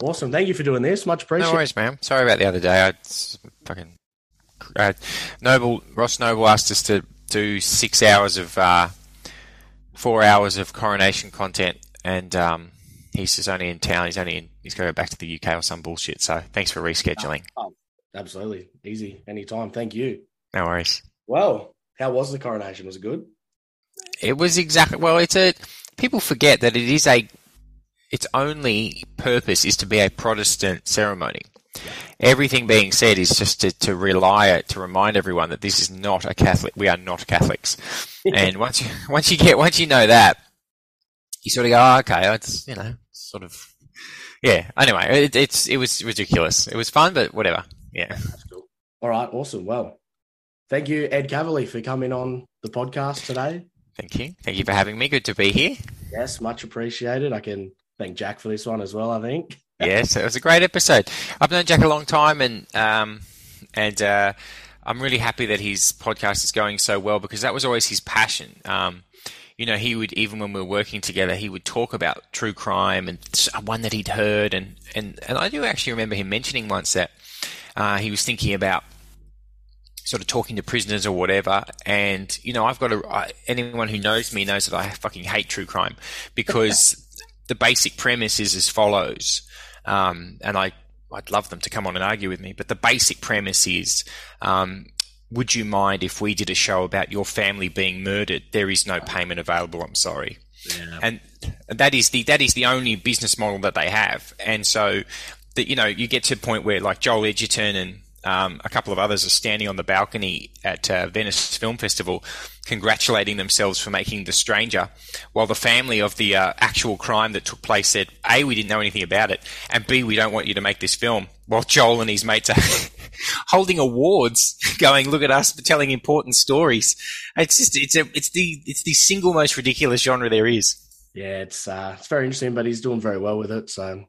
Awesome. Thank you for doing this. Much appreciated. No worries, man. Sorry about the other day. I fucking uh, Noble Ross Noble asked us to do six hours of uh, four hours of coronation content, and um, he's just only in town. He's only in, he's going back to the UK or some bullshit. So thanks for rescheduling. Absolutely. Easy. Anytime. Thank you. No worries. Well, how was the coronation? Was it good? It was exactly well. It's a people forget that it is a its only purpose is to be a Protestant ceremony. Everything being said is just to, to rely to remind everyone that this is not a Catholic. We are not Catholics, and once you once you get once you know that, you sort of go, oh, okay, it's you know sort of yeah. Anyway, it, it's it was ridiculous. It was fun, but whatever. Yeah. Cool. All right. Awesome. Well, thank you, Ed Kavalee, for coming on the podcast today. Thank you. Thank you for having me. Good to be here. Yes, much appreciated. I can thank Jack for this one as well, I think. yes, it was a great episode. I've known Jack a long time, and um, and uh, I'm really happy that his podcast is going so well because that was always his passion. Um, you know, he would even when we were working together, he would talk about true crime and one that he'd heard, and and and I do actually remember him mentioning once that uh, he was thinking about sort of talking to prisoners or whatever. And you know, I've got a I, anyone who knows me knows that I fucking hate true crime because the basic premise is as follows. Um, and I I'd love them to come on and argue with me, but the basic premise is. Um, would you mind if we did a show about your family being murdered? There is no payment available. I'm sorry Yeah. and that is the that is the only business model that they have. And so, that you know, you get to a point where like Joel Edgerton and um, a couple of others are standing on the balcony at uh, Venice Film Festival, congratulating themselves for making The Stranger, while the family of the uh, actual crime that took place said, "A, we didn't know anything about it, and B, we don't want you to make this film." While Joel and his mates are holding awards, going, "Look at us for telling important stories." It's just it's a it's the it's the single most ridiculous genre there is. Yeah, it's uh, it's very interesting, but he's doing very well with it, so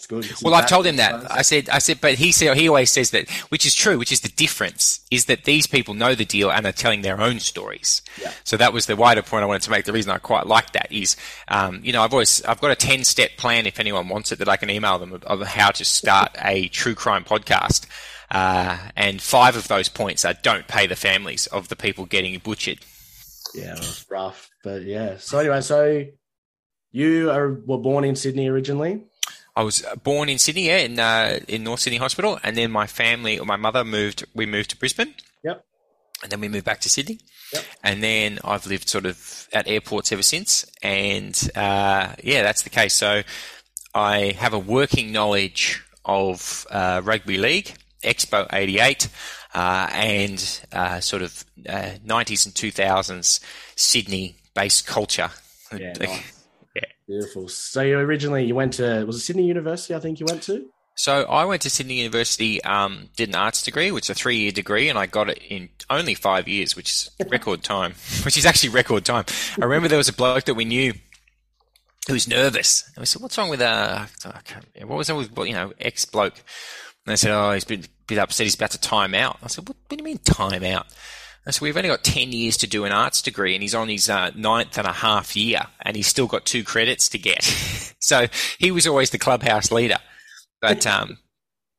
it's good. It's Well, I've told him that. I said, I said, but he said he always says that, which is true. Which is the difference is that these people know the deal and are telling their own stories. Yeah. So that was the wider point I wanted to make. The reason I quite like that is, um, you know, I've always I've got a ten step plan if anyone wants it that I can email them of, how to start a true crime podcast. Uh, and five of those points are don't pay the families of the people getting butchered. Yeah, rough, but yeah. So anyway, so you are, were born in Sydney originally. I was born in Sydney, yeah, in uh, in North Sydney Hospital, and then my family or my mother moved. We moved to Brisbane. Yep. and then we moved back to Sydney. Yep. And then I've lived sort of at airports ever since. And uh, yeah, that's the case. So I have a working knowledge of uh, rugby league, Expo 88, uh, and uh, sort of uh, 90s and 2000s Sydney based culture. Yeah, nice. Beautiful. So you originally you went to was it Sydney University? I think you went to. So I went to Sydney University, um, did an arts degree, which is a three-year degree, and I got it in only five years, which is record time. Which is actually record time. I remember there was a bloke that we knew who was nervous, and we said, "What's wrong with uh, I can't remember. what was wrong with you know ex bloke?" And they said, "Oh, he's been a bit upset. He's about to time out." I said, "What, what do you mean time out?" I said, "We've only got ten years to do an arts degree, and he's on his uh, ninth and a half year, and he's still got two credits to get." so he was always the clubhouse leader. But um,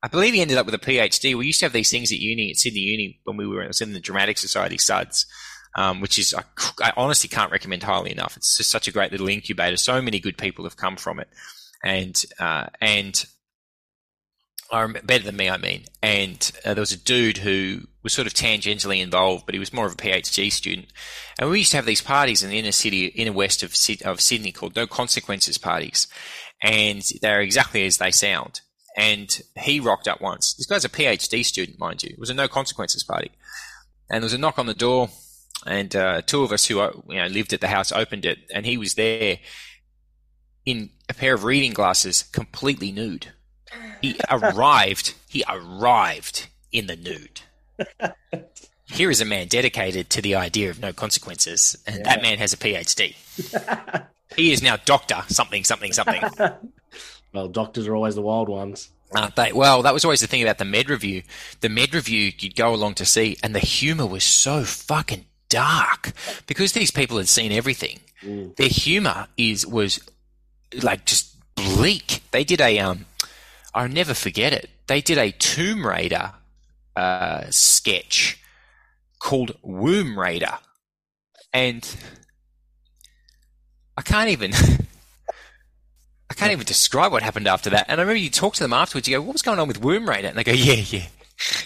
I believe he ended up with a PhD. We used to have these things at uni, at Sydney Uni, when we were in the Dramatic Society SUDS, um, which is, I, I honestly can't recommend highly enough. It's just such a great little incubator. So many good people have come from it. And, uh, and I better than me, I mean. And uh, there was a dude who was sort of tangentially involved, but he was more of a PhD student. And we used to have these parties in the inner city, inner west of, of Sydney called No Consequences parties. And they're exactly as they sound. And he rocked up once. This guy's a PhD student, mind you. It was a No Consequences party. And there was a knock on the door, and uh, two of us who uh, you know, lived at the house opened it, and he was there in a pair of reading glasses, completely nude. He arrived. He arrived in the nude. Here is a man dedicated to the idea of no consequences, and that man has a PhD. he is now Doctor something something something. Well, doctors are always the wild ones. Aren't they? Well, that was always the thing about the Med Revue. The Med Revue you'd go along to see, and the humour was so fucking dark because these people had seen everything. Mm. Their humour is was like just bleak. They did a um I'll never forget it. They did a Tomb Raider uh, sketch called Womb Raider, and I can't even. I can't even describe what happened after that. And I remember you talk to them afterwards. You go, "What was going on with Womb Raider?" And they go, "Yeah, yeah,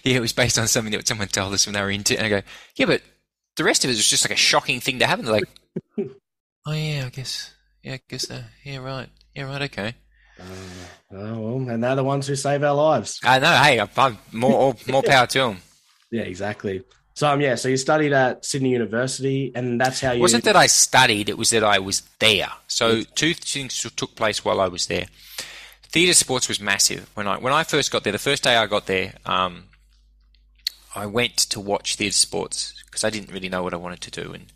yeah. It was based on something that someone told us when they were into." And I go, "Yeah, but the rest of it was just like a shocking thing to happen." They're like, "Oh yeah, I guess. Yeah, I guess. Uh, yeah, right. Yeah, right. Okay." Uh, oh, well, and they're the ones who save our lives. I know. Hey, I'm more more power to them. Yeah, exactly. So um, yeah, so you studied at Sydney University, and that's how you. It wasn't that I studied; it was that I was there. So two things took place while I was there. Theatre sports was massive when I when I first got there. The first day I got there, um, I went to watch theatre sports because I didn't really know what I wanted to do, and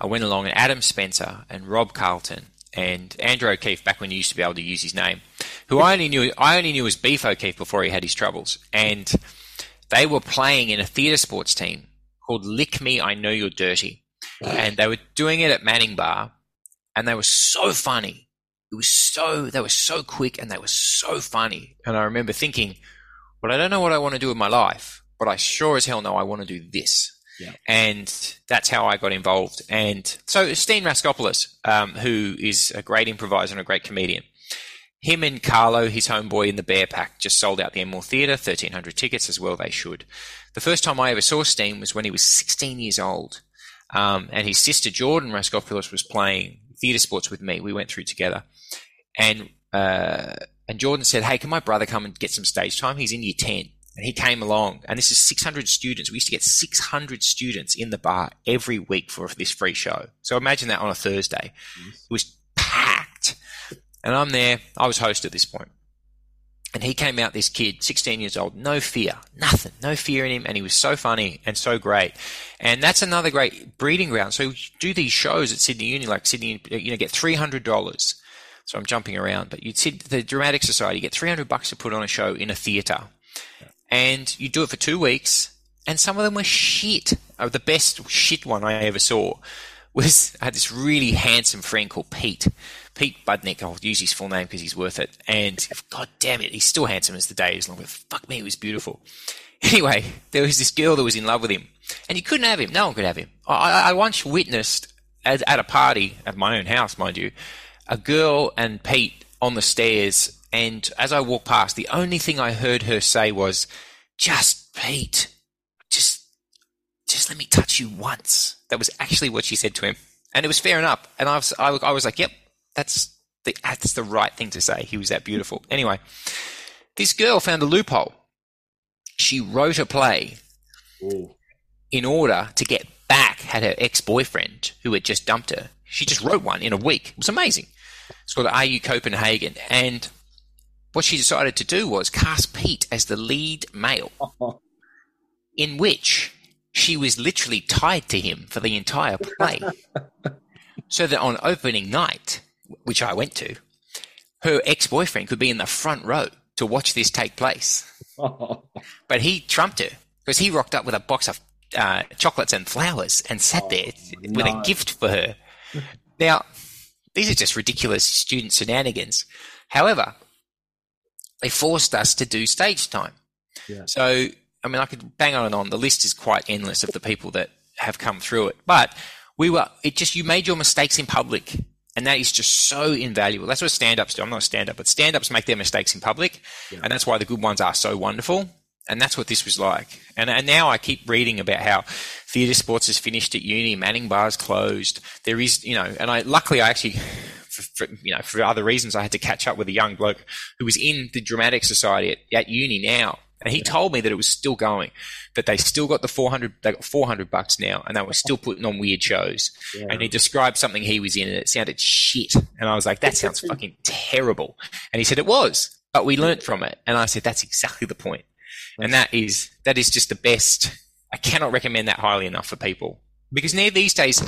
I went along. And Adam Spencer and Rob Carlton and Andrew O'Keefe, back when you used to be able to use his name, who I only knew I only knew as Beef O'Keefe before he had his troubles, and they were playing in a theatre sports team called Lick Me, I Know You're Dirty. And they were doing it at Manning Bar, and they were so funny. It was so, they were so quick and they were so funny. And I remember thinking, well, I don't know what I want to do with my life, but I sure as hell know I want to do this. Yeah. And that's how I got involved. And so Steen Raskopoulos, um, who is a great improviser and a great comedian, him and Carlo, his homeboy in the Bear Pack, just sold out the Enmore Theatre, 1,300 tickets as well, they should. The first time I ever saw Steen was when he was 16 years old. Um, and his sister Jordan Raskopoulos was playing theatre sports with me. We went through together. And, uh, and Jordan said, Hey, can my brother come and get some stage time? He's in year 10. And he came along, and this is 600 students. We used to get 600 students in the bar every week for this free show. So imagine that on a Thursday. It was packed. And I'm there. I was host at this point. And he came out, this kid, 16 years old, no fear, nothing, no fear in him. And he was so funny and so great. And that's another great breeding ground. So we do these shows at Sydney Uni, like Sydney, you know, get $300. So I'm jumping around, but you'd see the Dramatic Society, you get 300 bucks to put on a show in a theatre. And you do it for two weeks. And some of them were shit. Oh, the best shit one I ever saw was I had this really handsome friend called Pete. Pete Budnick, I'll use his full name because he's worth it. And god damn it, he's still handsome as the day is long. But fuck me, he was beautiful. Anyway, there was this girl that was in love with him, and you couldn't have him. No one could have him. I, I once witnessed at, at a party at my own house, mind you, a girl and Pete on the stairs. And as I walked past, the only thing I heard her say was, "Just Pete, just, just let me touch you once." That was actually what she said to him, and it was fair enough. And I was, I, I was like, "Yep, that's the that's the right thing to say. He was that beautiful. Anyway, this girl found a loophole. She wrote a play Ooh. in order to get back at her ex boyfriend who had just dumped her. She just wrote one in a week. It was amazing. It's called Are You Copenhagen? And what she decided to do was cast Pete as the lead male, in which she was literally tied to him for the entire play. so that on opening night, which I went to, her ex boyfriend could be in the front row to watch this take place. But he trumped her because he rocked up with a box of uh, chocolates and flowers and sat there with a gift for her. Now, these are just ridiculous student shenanigans. However, they forced us to do stage time. Yeah. So, I mean, I could bang on and on. The list is quite endless of the people that have come through it. But we were, it just, you made your mistakes in public. And that is just so invaluable. That's what stand ups do. I'm not a stand up, but stand ups make their mistakes in public. Yeah. And that's why the good ones are so wonderful. And that's what this was like. And, and now I keep reading about how theatre sports is finished at uni, Manning Bar's closed. There is, you know, and I, luckily I actually, for, for, you know, for other reasons, I had to catch up with a young bloke who was in the Dramatic Society at, at uni now. And he told me that it was still going, that they still got the 400, they got 400 bucks now and they were still putting on weird shows. Yeah. And he described something he was in and it sounded shit. And I was like, that sounds fucking terrible. And he said it was, but we learnt from it. And I said, that's exactly the point. And that is, that is just the best. I cannot recommend that highly enough for people because now these days,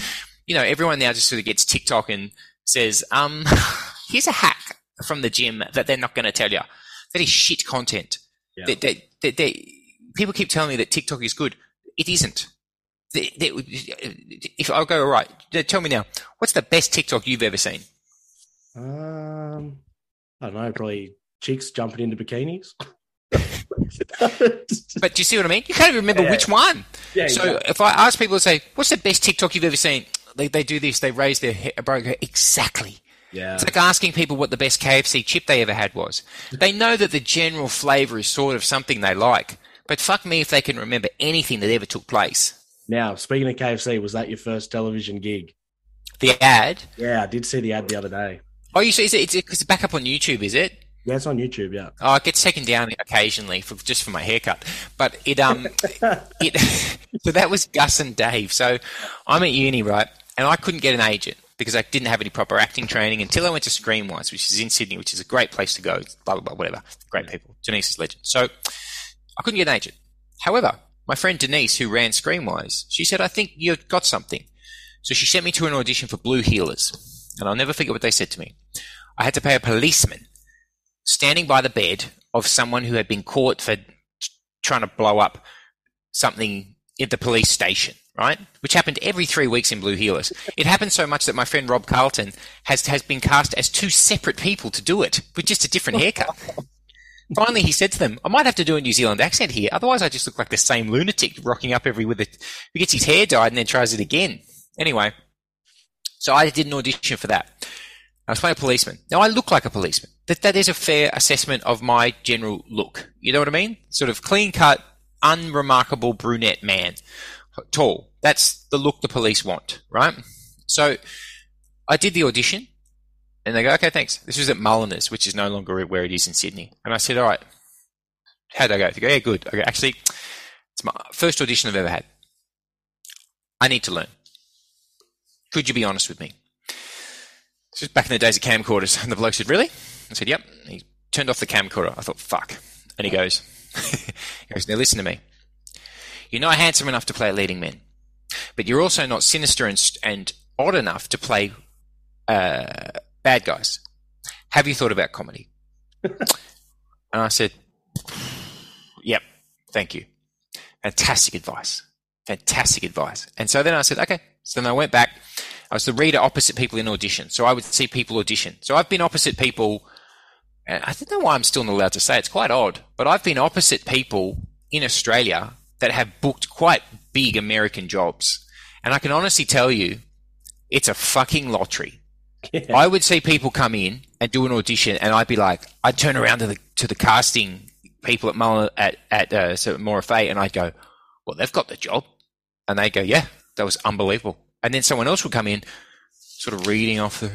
you know, everyone now just sort of gets TikTok and says, um, here's a hack from the gym that they're not going to tell you. That is shit content. Yeah. They, they, people keep telling me that TikTok is good. It isn't. They, they, if I'll go right, tell me now, what's the best TikTok you've ever seen? Um, I don't know, probably chicks jumping into bikinis. But do you see what I mean? You can't even remember Yeah. which one. yeah, So exactly. if I ask people to say, "What's the best TikTok you've ever seen?" They, they do this. They raise their he- brow. go, Exactly. yeah, It's like asking people what the best KFC chip they ever had was. They know that the general flavour is sort of something they like, but fuck me if they can remember anything that ever took place. Now, speaking of KFC, was that your first television gig? The ad. Yeah, I did see the ad the other day. Oh, you see, is it, it's, it's back up on YouTube, is it? Yeah, it's on YouTube. Yeah. Oh, it gets taken down occasionally for just for my haircut, but it um it so that was Gus and Dave. So I'm at uni, right, and I couldn't get an agent because I didn't have any proper acting training until I went to Screenwise, which is in Sydney, which is a great place to go. Blah blah blah, whatever. Great people. Denise is legend. So I couldn't get an agent. However, my friend Denise, who ran Screenwise, she said, "I think you've got something." So she sent me to an audition for Blue Heelers, and I'll never forget what they said to me. I had to pay a policeman standing by the bed of someone who had been caught for trying to blow up something at the police station, right? Which happened every three weeks in Blue Heelers. It happened so much that my friend Rob Carlton has has been cast as two separate people to do it with just a different haircut. Finally, he said to them, "I might have to do a New Zealand accent here, otherwise I just look like the same lunatic rocking up every with it who gets his hair dyed and then tries it again." Anyway, so I did an audition for that. I was playing a policeman. Now I look like a policeman. That that is a fair assessment of my general look. You know what I mean? Sort of clean cut, unremarkable brunette man, tall. That's the look the police want, right? So I did the audition, and they go, "Okay, thanks." This was at Mullinars, which is no longer where it is in Sydney. And I said, "All right, how'd I go?" They go, "Yeah, good." Go, "Actually, it's my first audition I've ever had. I need to learn. Could you be honest with me?" This was back in the days of camcorders. And the bloke said, Really? I said, Yep. He turned off the camcorder. I thought, Fuck. And he goes, he goes, Now listen to me. You're not handsome enough to play a leading man, but you're also not sinister and, and odd enough to play uh, bad guys. Have you thought about comedy? and I said, Yep. Thank you. Fantastic advice. Fantastic advice. And so then I said, Okay. So then I went back. I was the reader opposite people in audition. So I would see people audition. So I've been opposite people. And I don't know why I'm still not allowed to say it. it's quite odd, but I've been opposite people in Australia that have booked quite big American jobs. And I can honestly tell you, it's a fucking lottery. Yeah. I would see people come in and do an audition, and I'd be like, I'd turn around to the to the casting people at Mull at at uh, so and I'd go, "Well, they've got the job," and they go, "Yeah, that was unbelievable." And then someone else would come in, sort of reading off the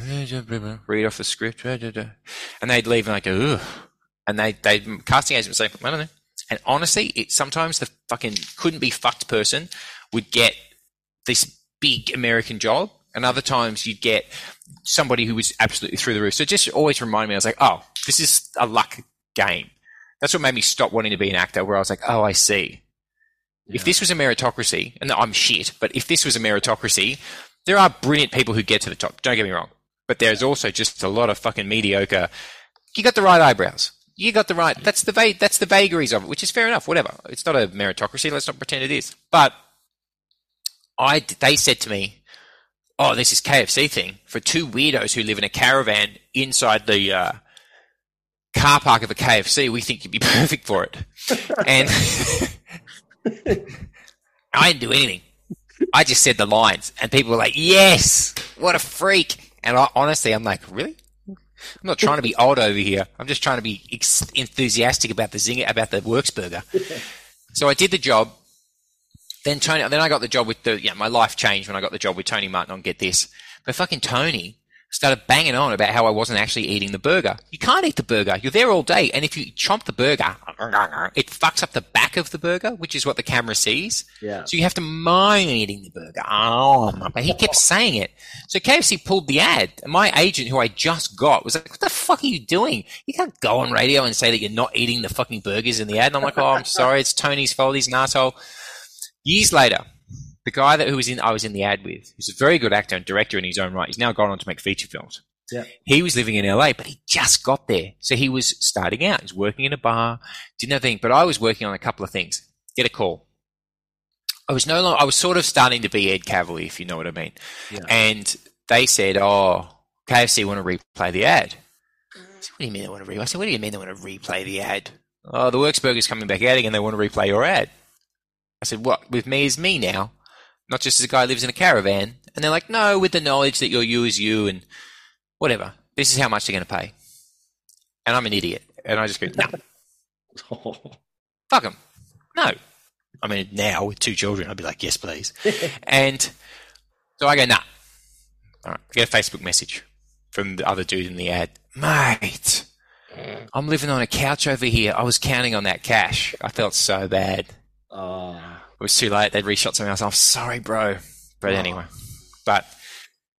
read off the script, and they'd leave, and I go, Ugh. and they they casting agent would say, "I don't know." And honestly, it sometimes the fucking couldn't be fucked person would get this big American job, and other times you'd get somebody who was absolutely through the roof. So it just always reminded me, I was like, oh, this is a luck game. That's what made me stop wanting to be an actor, where I was like, oh, I see. If this was a meritocracy, and I'm shit, but if this was a meritocracy, there are brilliant people who get to the top. Don't get me wrong. But there's also just a lot of fucking mediocre. You got the right eyebrows. You got the right. That's the va- that's the vagaries of it, which is fair enough. Whatever. It's not a meritocracy. Let's not pretend it is. But I, they said to me, "Oh, this is KFC thing for two weirdos who live in a caravan inside the uh, car park of a KFC. We think you'd be perfect for it." And I didn't do anything. I just said the lines, and people were like, "Yes, what a freak!" And I, honestly, I'm like, "Really?" I'm not trying to be odd over here. I'm just trying to be ex- enthusiastic about the zinger, about the Works burger. so I did the job. Then Tony, then I got the job with the, yeah, my life changed when I got the job with Tony Martin on Get This. But fucking Tony started banging on about how I wasn't actually eating the burger. You can't eat the burger. You're there all day. And if you chomp the burger, it fucks up the back of the burger, which is what the camera sees. Yeah. So you have to mind eating the burger. Oh, but he kept saying it. So KFC pulled the ad. And my agent, who I just got, was like, what the fuck are you doing? You can't go on radio and say that you're not eating the fucking burgers in the ad. And I'm like, oh, I'm sorry. It's Tony's fault. He's an asshole. Years later, the guy that who was in I was in the ad with, who's a very good actor and director in his own right, he's now gone on to make feature films. Yeah. He was living in LA, but he just got there. So he was starting out. He was working in a bar, didn't have anything. But I was working on a couple of things. Get a call. I was no longer, I was sort of starting to be Ed Kavalee, if you know what I mean. Yeah. And they said, oh, KFC want to replay the ad. I said, do you mean they want to replay? I said, what do you mean they want to replay the ad? Oh, the Works Burger's coming back out again. They want to replay your ad. I said, what? With me is me now, not just as a guy who lives in a caravan. And they're like, no, with the knowledge that you're you is you and whatever. This is how much they're going to pay. And I'm an idiot. And I just go, no, Oh, fuck them. No. I mean, now with two children, I'd be like, yes, please. and so I go, nah. All right. I get a Facebook message from the other dude in the ad. Mate, I'm living on a couch over here. I was counting on that cash. I felt so bad. oh, It was too late. They'd reshot something else. I'm sorry, bro. But Oh. anyway, but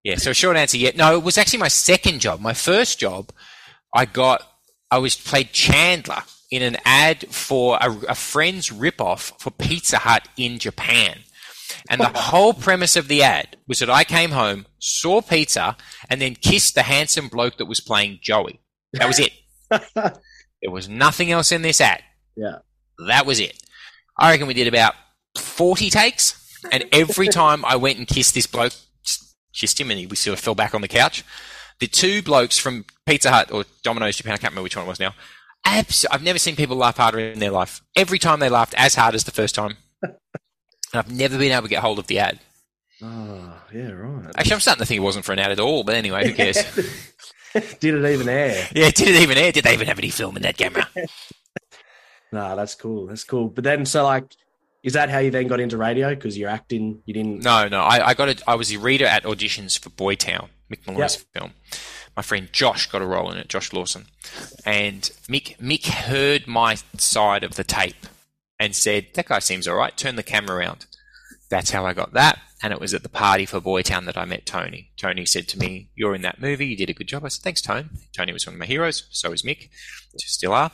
yeah. So short answer, yeah. No, it was actually my second job. My first job, I got. I was played Chandler in an ad for a, a friend's ripoff for Pizza Hut in Japan. And the whole premise of the ad was that I came home, saw pizza, and then kissed the handsome bloke that was playing Joey. That was it. there was nothing else in this ad. yeah. That was it. I reckon we did about 40 takes, and every time I went and kissed this bloke, kissed him, and he, we sort of fell back on the couch. The two blokes from Pizza Hut or Domino's Japan, I can't remember which one it was now. Abs- I've never seen people laugh harder in their life. Every time they laughed as hard as the first time. And I've never been able to get hold of the ad. Oh, yeah, right. Actually, I'm starting to think it wasn't for an ad at all, but anyway, who cares? Did it even air? yeah, did it even air? Did they even have any film in that camera? Nah, that's cool. That's cool. But then, so like, is that how you then got into radio? Because you're acting, you didn't. No, no. I, I got it. I was a reader at auditions for Boytown, Mick Molloy's film. My friend Josh got a role in it, Josh Lawson, and Mick Mick heard my side of the tape and said, "That guy seems all right. Turn the camera around." That's how I got that, and it was at the party for Boytown that I met Tony. Tony said to me, "You're in that movie. You did a good job." I said, "Thanks, Tony." Tony was one of my heroes. So is Mick, still are.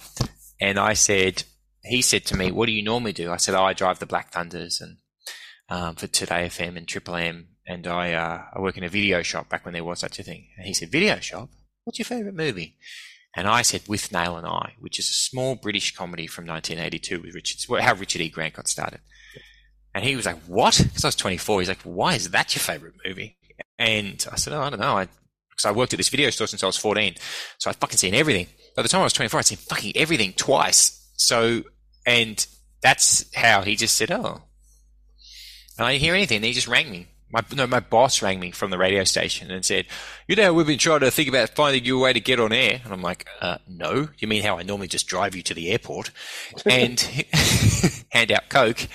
And I said, he said to me, "What do you normally do?" I said, "Oh, I drive the Black Thunders and um, for Today FM and Triple M, and I uh, I work in a video shop back when there was such a thing." And he said, "Video shop? What's your favourite movie?" And I said, "Withnail and I," which is a small British comedy from 1982 with Richard, how Richard E. Grant got started. And he was like, "What?" Because I was 24. He's like, "Why is that your favourite movie?" And I said, "Oh, I don't know. I because I worked at this video store since I was 14, so I'd fucking seen everything. By the time I was 24, I'd seen fucking everything twice. So, and that's how he just said, "Oh." And I didn't hear anything. He just rang me. My no, my boss rang me from the radio station and said, "You know, we've been trying to think about finding you a way to get on air." And I'm like, uh, "No, you mean how I normally just drive you to the airport and hand out coke?"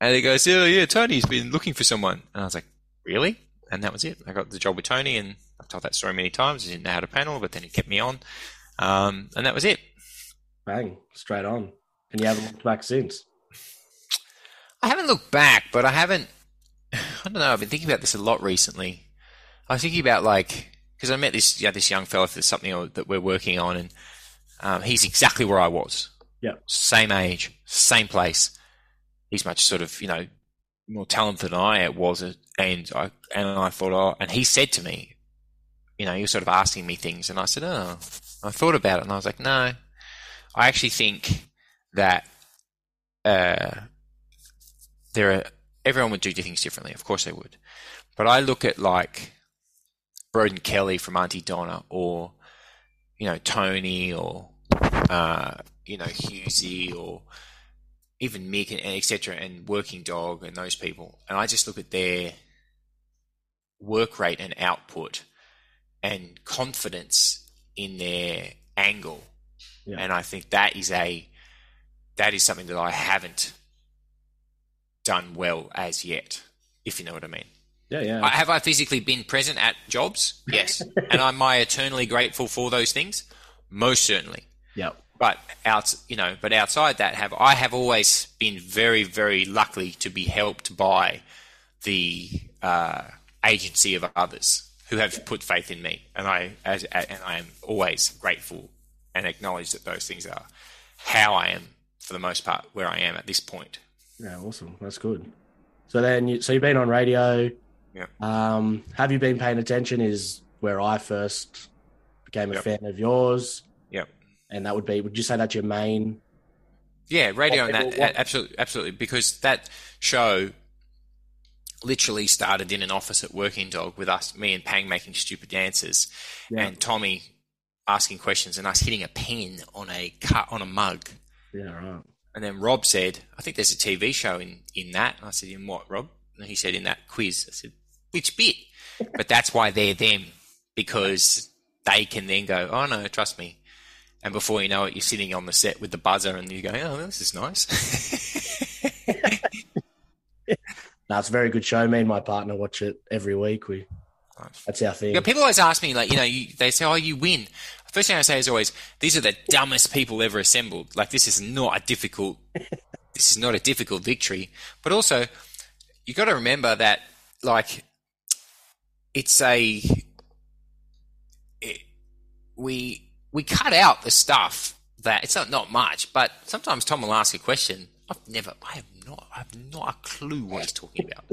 And he goes, "Oh yeah, Tony's been looking for someone." And I was like, "Really?" And that was it. I got the job with Tony, and I've told that story many times. He didn't know how to panel, but then he kept me on, um, and that was it. Bang, straight on. And you haven't looked back since. I haven't looked back, but I haven't. I don't know. I've been thinking about this a lot recently. I was thinking about like because I met this yeah, this young fella for something that we're working on, and um, he's exactly where I was. Yeah. Same age, same place. He's much sort of you know more talented than I was, and I and I thought, oh, and he said to me, you know, he was sort of asking me things, and I said, oh, I thought about it, and I was like, no, I actually think that uh, there are everyone would do things differently. Of course they would, but I look at like Broden Kelly from Aunty Donna, or you know Tony, or uh, you know Hughesy, or even Mick, and, and etc., and Working Dog, and those people, and I just look at their work rate and output and confidence in their angle, Yeah. and I think that is a that is something that I haven't done well as yet, if you know what I mean. Yeah, yeah. I, have I physically been present at jobs? Yes. and am I eternally grateful for those things? Most certainly. yep. But out, you know, but outside that, have I have always been very, very lucky to be helped by the uh, agency of others who have put faith in me, and I as, and I am always grateful and acknowledge that those things are how I am for the most part where I am at this point. Yeah, awesome. That's good. So then, you, so you've been on radio. Yeah. Um, have you been paying attention? Is where I first became a Yep. fan of yours, Yep. and that would be. Would you say that's your main? Yeah, radio and that what- absolutely, absolutely, because that show literally started in an office at Working Dog with us, me and Pang making stupid dances, Yeah. and Tommy asking questions and us hitting a pen on a cut on a mug. Yeah, right. And then Rob said, I think there's a TV show in, in that. And I said, in what, Rob? And he said, in that quiz. I said, which bit? but that's why they're them, because they can then go, oh no, trust me. And before you know it, you're sitting on the set with the buzzer and you go, oh, this is nice. No, it's a very good show. Me and my partner watch it every week. We that's our thing. People always ask me, like, you know, you, they say, oh, you win. First thing I say is always, these are the dumbest people ever assembled. Like, this is not a difficult, this is not a difficult victory. But also, you got to remember that, like, it's a, it, we we cut out the stuff that it's not not much, but sometimes Tom will ask a question. I've never, I have not, I have not a clue what he's talking about.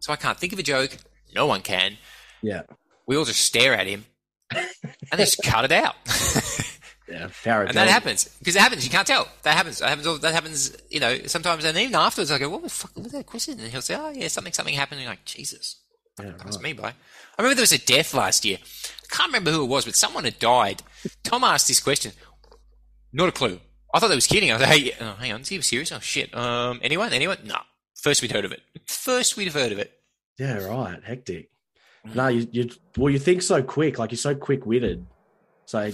So I can't think of a joke. No one can. Yeah. We all just stare at him and just cut it out. yeah, power and that happens because it happens. You can't tell. That happens. That happens. That happens. You know, sometimes and even afterwards, I go, "What the fuck was that question?" And he'll say, "Oh yeah, something, something happened." And you're like, Jesus, Yeah, that was right. me, boy. I remember there was a death last year. I can't remember who it was, but someone had died. Tom asked this question. Not a clue. I thought they was kidding. I was like, hey, oh, hang on, is he serious? Oh shit. Um, anyone? Anyone? No. First we'd heard of it. First we'd have heard of it. Yeah, right. Hectic. No, you, you well, you think so quick, like you're so quick witted. So,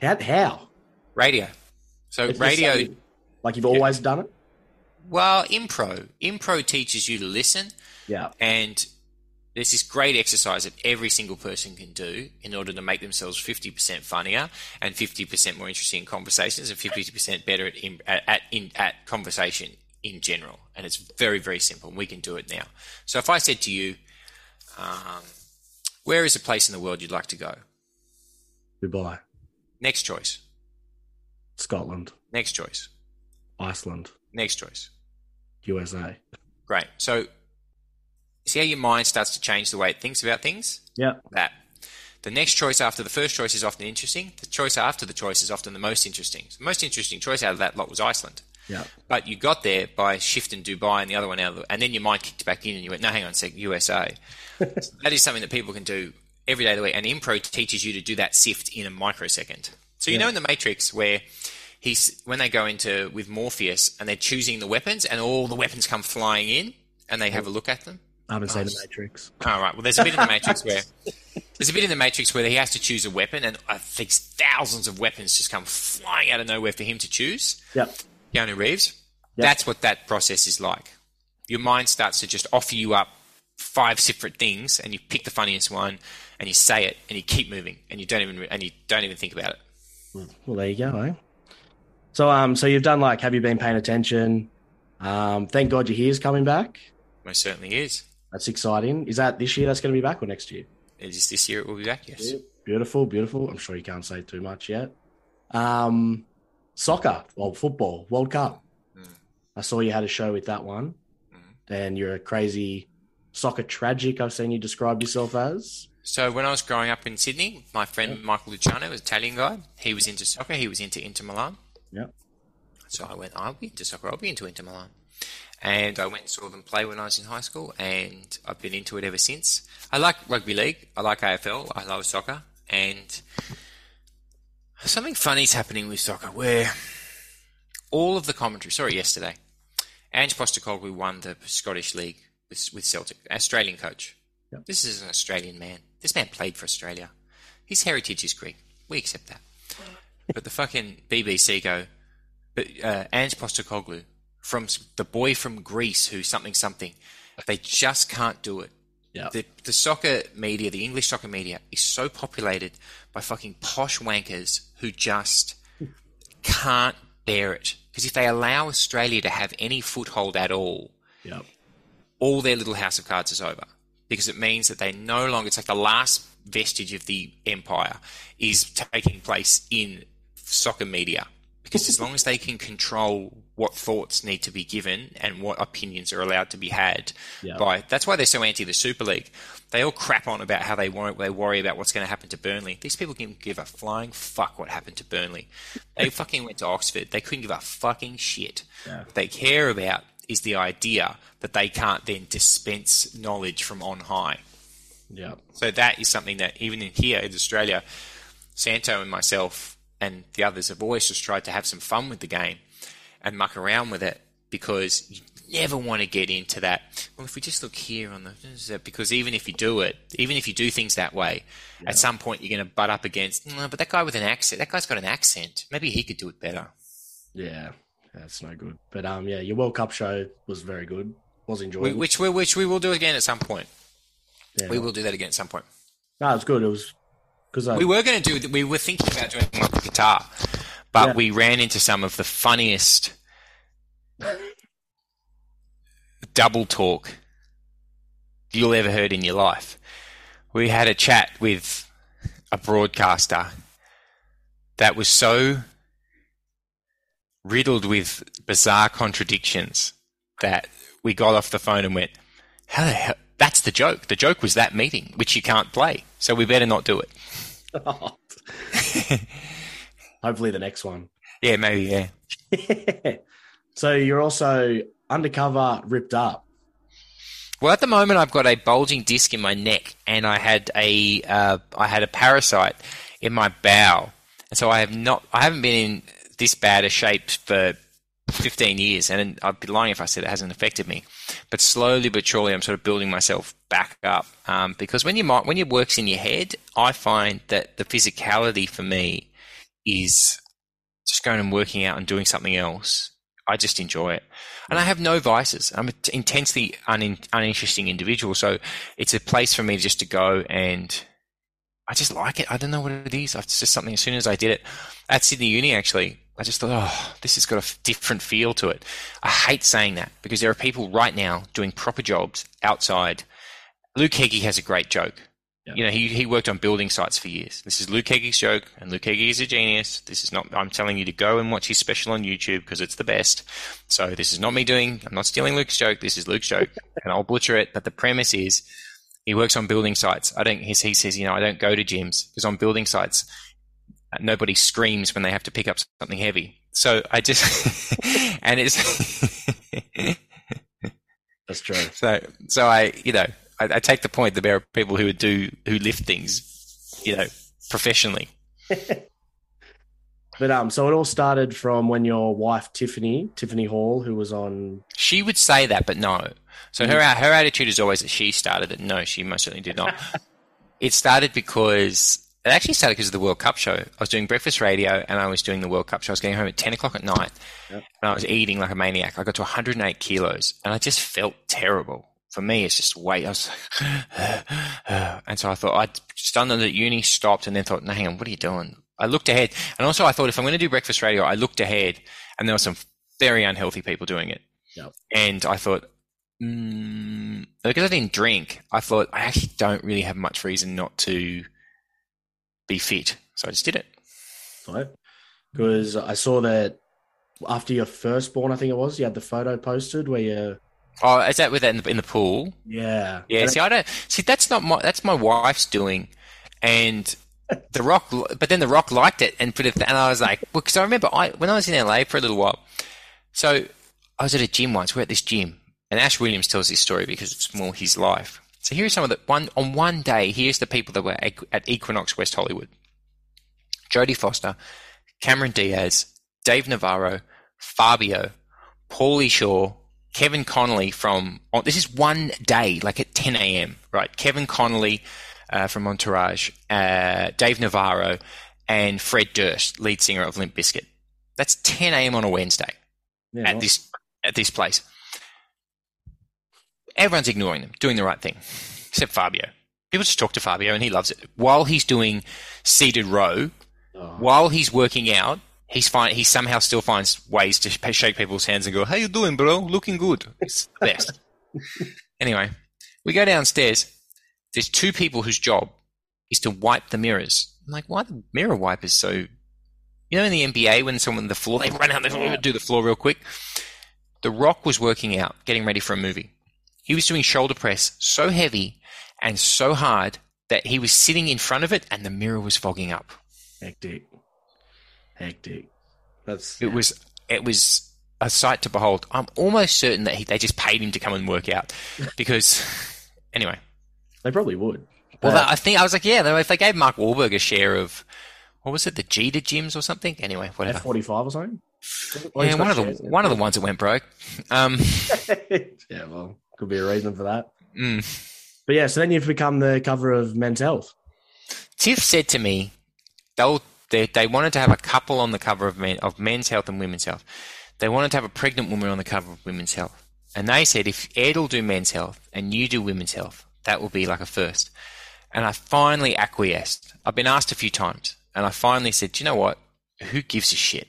how? How? Radio. So It's radio. something- like you've always done it. Well, impro. Impro teaches you to listen, Yeah, and there's this great exercise that every single person can do in order to make themselves 50% funnier and 50% more interesting in conversations and 50% better at, in, at, at, in, at conversation in general. And it's very, very simple. We can do it now. So if I said to you, um, where is a place in the world you'd like to go? Dubai, Next choice. Scotland, Next choice. Iceland, Next choice. USA. Great. So see how your mind starts to change the way it thinks about things? Yeah, that. The next choice after the first choice is often interesting. The choice after the choice is often the most interesting. The most interesting choice out of that lot was Iceland. Yeah, But you got there by shifting Dubai and the other one out of the, and then your mind kicked back in and you went, no, hang on a sec, USA. So that is something that people can do every day of the week. And Impro teaches you to do that sift in a microsecond. So you Yeah. know in the Matrix where he's, when they go into with Morpheus and they're choosing the weapons and all the weapons come flying in and they have a look at them. I haven't seen the Matrix. All right. Well, there's a bit in the Matrix where there's a bit in the Matrix where he has to choose a weapon, and I think thousands of weapons just come flying out of nowhere for him to choose. Yep. Keanu Reeves. Yep. That's what that process is like. Your mind starts to just offer you up five separate things, and you pick the funniest one, and you say it, and you keep moving, and you don't even and you don't even think about it. Well, there you go. Eh? So, um, so you've done like, have you been paying attention? Um, thank God your hair's coming back. Most certainly is. That's exciting. Is that this year? That's going to be back or next year? It is this year. It will be back. Yes. Beautiful, beautiful. I'm sure you can't say too much yet. Um, soccer, well, football, World Cup. Mm. I saw you had a show with that one, and you're a crazy soccer tragic. I've seen you describe yourself as. So when I was growing up in Sydney, my friend Michael Luciano was an Italian guy. He was into soccer. He was into Inter Milan. Yep. So I went, I'll be into soccer. I'll be into Inter Milan. And I went and saw them play when I was in high school, and I've been into it ever since. I like rugby league. I like AFL. I love soccer. And something funny's happening with soccer where all of the commentary, sorry, yesterday, Ange Postecoglou won the Scottish League with, with Celtic, Australian coach. Yep. This is an Australian man. This man played for Australia. His heritage is Greek. We accept that. But the fucking BBC go, but uh, Ange Postecoglou from the boy from Greece who's something something, they just can't do it. Yeah. The, the soccer media, the English soccer media, is so populated by fucking posh wankers who just can't bear it. Because if they allow Australia to have any foothold at all, Yep. all their little house of cards is over because it means that they no longer it's like the last vestige of the empire is taking place in soccer media because as long as they can control what thoughts need to be given and what opinions are allowed to be had Yeah. by that's why they're so anti the super league they all crap on about how they worry, they worry about what's going to happen to Burnley. These people can give a flying fuck what happened to Burnley. They fucking went to Oxford. They couldn't give a fucking shit. Yeah. What they care about is the idea that they can't then dispense knowledge from on high. Yep. So that is something that even in here in Australia, Santo and myself and the others have always just tried to have some fun with the game and muck around with it because you never want to get into that. Well, if we just look here on the because even if you do it, even if you do things that way, yeah. at some point you're going to butt up against. No, but that guy with an accent, that guy's got an accent. Maybe he could do it better. Yeah, that's no good. But um, yeah, your World Cup show was very good. Was enjoyable. Which we which we will do again at some point. Yeah. We will do that again at some point. No, it was good. It was because we were going to do. We were thinking about doing one with guitar, but yeah. we ran into some of the funniest double talk you'll ever heard in your life. We had a chat with a broadcaster that was so riddled with bizarre contradictions that we got off the phone and went, "How the hell?" That's the joke. The joke was that meeting, which you can't play, so we better not do it. Hopefully, the next one. Yeah, maybe. Yeah. so you're also undercover, ripped up. Well, at the moment, I've got a bulging disc in my neck, and I had a uh, I had a parasite in my bowel, and so I have not I haven't been in this bad a shape for 15 years, and I'd be lying if I said it hasn't affected me. But slowly but surely, I'm sort of building myself back up um, because when you when your work's in your head, I find that the physicality for me is just going and working out and doing something else. I just enjoy it, and I have no vices. I'm an intensely un- uninteresting individual, so it's a place for me just to go and I just like it. I don't know what it is. It's just something. As soon as I did it at Sydney Uni, actually, I just thought, oh, this has got a different feel to it. I hate saying that because there are people right now doing proper jobs outside. Luke Heggie has a great joke. Yeah. You know, he, he worked on building sites for years. This is Luke Heggie's joke, and Luke Heggie is a genius. This is not, I'm telling you to go and watch his special on YouTube because it's the best. So this is not me doing, I'm not stealing Luke's joke. This is Luke's joke, and I'll butcher it. But the premise is he works on building sites. I don't, he, he says, you know, I don't go to gyms because on building sites, nobody screams when they have to pick up something heavy. So I just and it's that's true. So so I you know I, I, take the point that there are people who do who lift things you know professionally. but um, so it all started from when your wife Tiffany Tiffany Hall, who was on. She would say that, but no. So her her attitude is always that she started it. No, she most certainly did not. it started because it actually started because of the World Cup show. I was doing breakfast radio and I was doing the World Cup show. I was getting home at 10 o'clock at night yep. and I was eating like a maniac. I got to 108 kilos and I just felt terrible. For me, it's just wait. I was like, and so I thought I'd just done at uni, stopped, and then thought, no, hang on, what are you doing? I looked ahead. And also I thought if I'm going to do breakfast radio, I looked ahead and there were some very unhealthy people doing it. Yep. And I thought, mm, because I didn't drink, I thought I actually don't really have much reason not to be fit. So I just did it. Right. Because I saw that after your firstborn, I think it was, you had the photo posted where you. Oh, is that with that in the, in the pool? Yeah. Yeah. see, I don't see. That's not my. That's my wife's doing, and the Rock. But then the Rock liked it and put it. And I was like, well, because I remember I when I was in LA for a little while. So I was at a gym once. We're at this gym, and Ash Williams tells this story because it's more his life. So here's some of the one on one day. Here's the people that were at Equinox West Hollywood: Jodie Foster, Cameron Diaz, Dave Navarro, Fabio, Pauly Shore, Kevin Connolly from. Oh, this is one day, like at 10 a.m. Right? Kevin Connolly uh, from Entourage, uh, Dave Navarro, and Fred Durst, lead singer of Limp Bizkit. That's 10 a.m. on a Wednesday yeah, at this at this place. Everyone's ignoring them, doing the right thing, except Fabio. People just talk to Fabio and he loves it. While he's doing seated row, oh. while he's working out, he's fine. He somehow still finds ways to shake people's hands and go, "How you doing, bro? Looking good." It's the best. anyway, we go downstairs. There's two people whose job is to wipe the mirrors. I'm like, why the mirror wipers so? You know, in the NBA, when someone the floor, they run out, they do the floor real quick. The Rock was working out, getting ready for a movie. He was doing shoulder press so heavy and so hard that he was sitting in front of it and the mirror was fogging up. Hectic. Hectic. That's it was it was a sight to behold. I'm almost certain that he, they just paid him to come and work out because anyway, they probably would. Well, that, I think I was like, yeah, if they gave Mark Wahlberg a share of what was it? The Jeter gyms or something? Anyway, whatever. F forty five or something. Or Yeah, one of the shares one of the ones that went broke. Um, yeah, well, could be a reason for that. mm. But yeah, so then you've become the cover of Men's Health. Tiff said to me, they'll, they they wanted to have a couple on the cover of men, of Men's Health and Women's Health. They wanted to have a pregnant woman on the cover of Women's Health, and they said if Ed will do Men's Health and you do Women's Health, that will be like a first. And I finally acquiesced. I've been asked a few times, and I finally said, "Do you know what? Who gives a shit?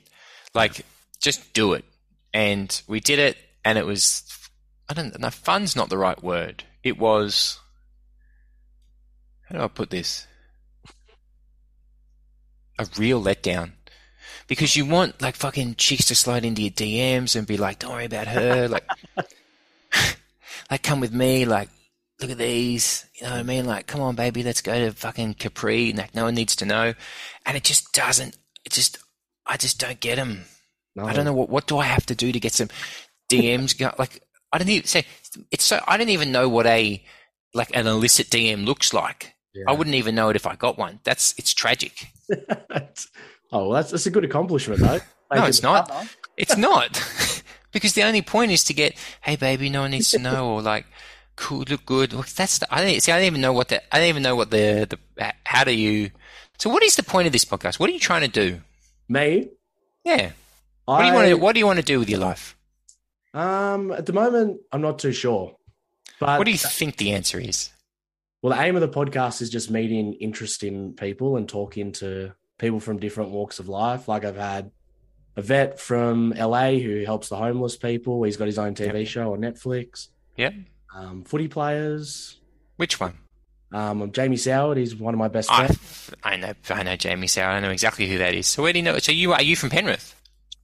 Like, just do it." And we did it, and it was I don't know. Fun's not the right word. It was. How do I put this? A real letdown. Because you want like fucking chicks to slide into your DMs and be like, "Don't worry about her," like, like come with me, like, look at these, you know what I mean? Like, come on, baby, let's go to fucking Capri. Like, no one needs to know, and it just doesn't. It just, I just don't get them. No. I don't know what what do I have to do to get some DMs go like I don't even say it's so I don't even know what a like an illicit DM looks like. Yeah. I wouldn't even know it if I got one. That's it's tragic. oh, well, that's that's a good accomplishment, though. No, Making it's not. It's not because the only point is to get hey baby, no one needs to know or like cool, look good. Look, that's the, I don't see. I don't even know what the I don't even know what the the how do you. So what is the point of this podcast? What are you trying to do? Me, Yeah. What do you want to What do you want to do with your life? Um, at the moment, I'm not too sure. But What do you think the answer is? Well, the aim of the podcast is just meeting interesting people and talking to people from different walks of life. Like I've had a vet from LA who helps the homeless people. He's got his own TV Yep. show on Netflix. Yep. Um, footy players. Which one? Um, Jamie Soward. He's one of my best I, friends. I know I know Jamie Soward. I know exactly who that is. So where do you know? So you are you from Penrith?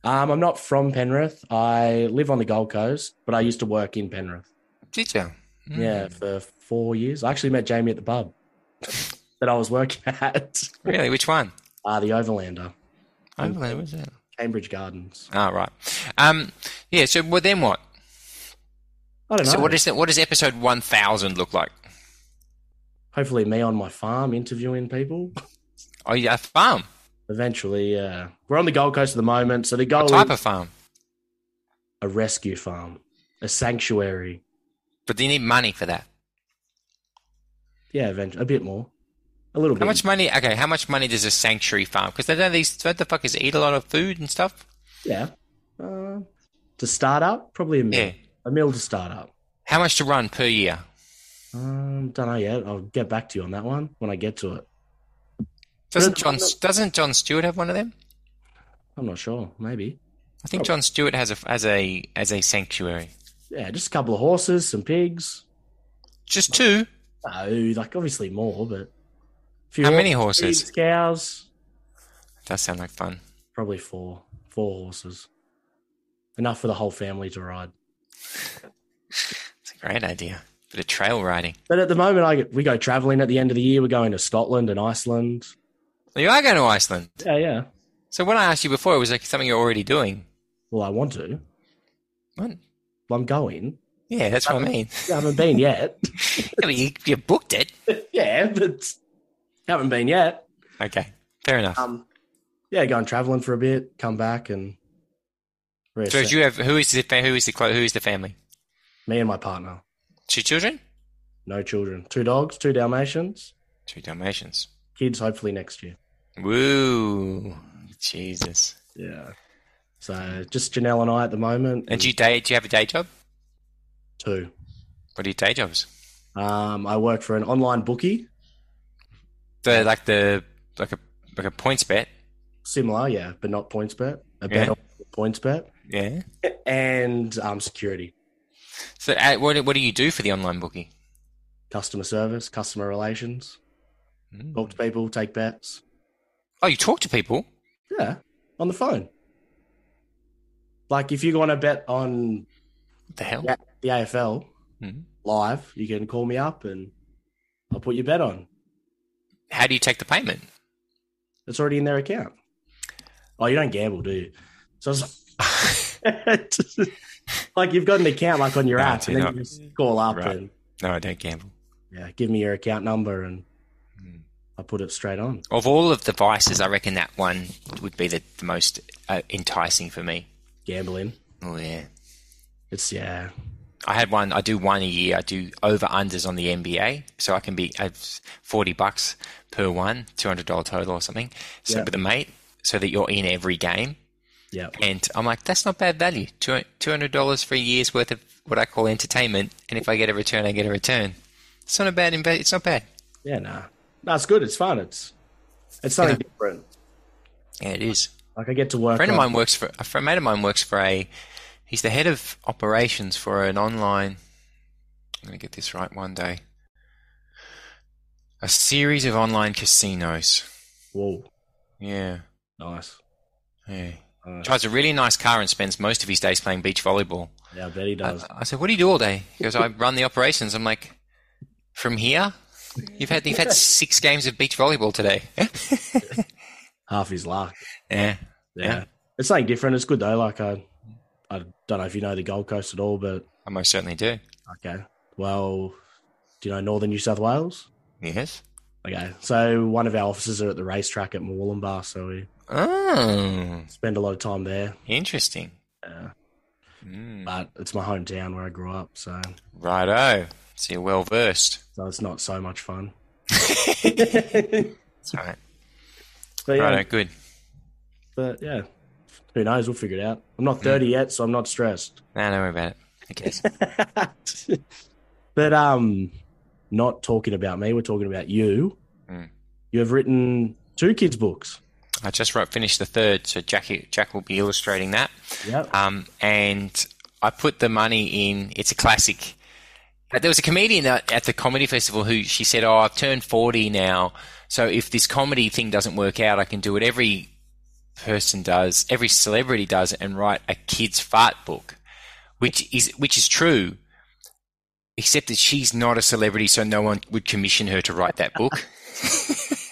Um, I'm not from Penrith. I live on the Gold Coast, but I used to work in Penrith. Did you? Mm. Yeah, for four years. I actually met Jamie at the pub that I was working at. Really? Which one? Uh, the Overlander, Overlander. What's that? Cambridge Gardens. Oh, right. Um, yeah. So well, then what? I don't know. So what is it? What does episode one thousand look like? Hopefully, me on my farm interviewing people. Oh, yeah, a farm. Eventually, yeah. We're on the Gold Coast at the moment, so the goal What type of farm? a rescue farm, a sanctuary. But do you need money for that? Yeah, eventually, a bit more, a little How bit. How much money? Okay, how much money does a sanctuary farm? Because they don't these don't the fuckers eat a lot of food and stuff. Yeah. Uh, to start up, probably a mil. Yeah. A mil to start up. How much to run per year? Um, don't know yet. I'll get back to you on that one when I get to it. Doesn't John doesn't Jon Stewart have one of them? I'm not sure. Maybe. I think Jon Stewart has a as a as a sanctuary. Yeah, just a couple of horses, some pigs. Just two. No, like obviously more, but. a few How many horses, cows. Does sound like fun. Probably four. Four horses. Enough for the whole family to ride. It's a great idea. Bit of trail riding. But at the moment, I we go traveling at the end of the year. We're going to Scotland and Iceland. Oh, you are going to Iceland. Yeah, yeah. So when I asked you before, it was like something you're already doing. Well, I want to. What? Well, I'm going. Yeah, that's what I mean. I haven't been yet. I mean, you, you booked it. yeah, but haven't been yet. Okay, fair enough. Um, yeah, going traveling for a bit, come back, and so do you have who is the who is the who is the family? me and my partner, Two children, no children, two dogs, two Dalmatians, two Dalmatians. kids hopefully next year. Woo, Jesus! Yeah. So just Janelle and I at the moment. And do you day? Do you have a day job? Two. What are your day jobs? Um, I work for an online bookie, The like the like a like a PointsBet. similar, yeah, but not PointsBet. A Yeah. bet on PointsBet Yeah. and um, security, So uh, what what do you do for the online bookie? customer service, customer relations, Mm. talk to people, take bets. Oh, you talk to people. Yeah, on the phone. Like if you want to bet on What the hell? Yeah. The AFL Mhm. live, you can call me up and I'll put your bet on. How do you take the payment? It's already in their account. Oh, you don't gamble, do you? So it's like you've got an account like on your No, app, and then not. you just call up Right. and no, I don't gamble. yeah, give me your account number and Mm. I put it straight on. Of all of the vices, I reckon that one would be the, the most uh, enticing for me. Gambling. Oh yeah, It's yeah. I had one. I do one a year. I do over unders on the NBA, so I can be at forty bucks per one, two hundred dollar total or something. So Yeah. with a mate, so that you're in every game. Yeah. And I'm like, that's not bad value. Two hundred dollars for a year's worth of what I call entertainment, and if I get a return, I get a return. It's not a bad. inve- It's not bad. Yeah, nah. No, it's good. It's fun. It's it's something Yeah. different. Yeah, it is. Like I get to work. A friend of mine works for a friend mate of mine works for a. He's the head of operations for an online. I'm going to get this right one day. A series of online casinos. Whoa, Yeah, nice. yeah. Uh, Drives a really nice car and spends most of his days playing beach volleyball. yeah, I bet he does. I, I said, "What do you do all day?" He goes, "I run the operations." I'm like, "From here? You've had you've had six games of beach volleyball today." Half his luck. yeah, Yeah. Yeah. It's something different. It's good though. Like I, I don't know if you know the Gold Coast at all, but I most certainly do. okay. Well, do you know Northern New South Wales? Yes. Okay, so one of our offices are at the racetrack at Murwillumbah, so we Oh, spend a lot of time there. interesting. Uh, Mm. but it's my hometown where I grew up, so Righto. So you're well versed. so it's not so much fun. That's right. But yeah, Righto, good. but yeah, who knows? We'll figure it out. I'm not 30 yet, so I'm not stressed. No, don't worry about it. I guess. but um, not talking about me. We're talking about you. Mm. You have written two kids' books. I just wrote, finished the third, so Jackie, Jack will be illustrating that. Yep. Um, and I put the money in. It's a classic. There was a comedian at, at the comedy festival who she said, "Oh, I've turned forty now, so if this comedy thing doesn't work out, I can do it every person does, every celebrity does, and write a kids' fart book," which is which is true. Except that she's not a celebrity, so no one would commission her to write that book.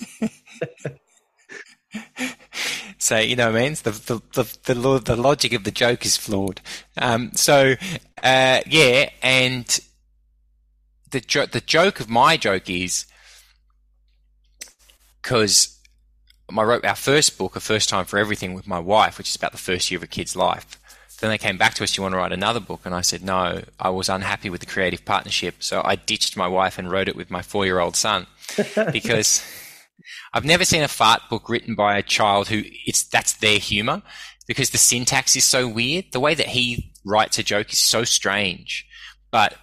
So you know, mean, the the the the, the logic of the joke is flawed. Um, so uh, yeah, and the jo- the joke of my joke is because I wrote our first book, a first time for everything, with my wife, which is about the first year of a kid's life. Then they came back to us, "You want to write another book?" And I said, "No, I was unhappy with the creative partnership, so I ditched my wife and wrote it with my four-year-old son because." I've never seen a fart book written by a child who it's that's their humor because the syntax is so weird. The way that he writes a joke is so strange. But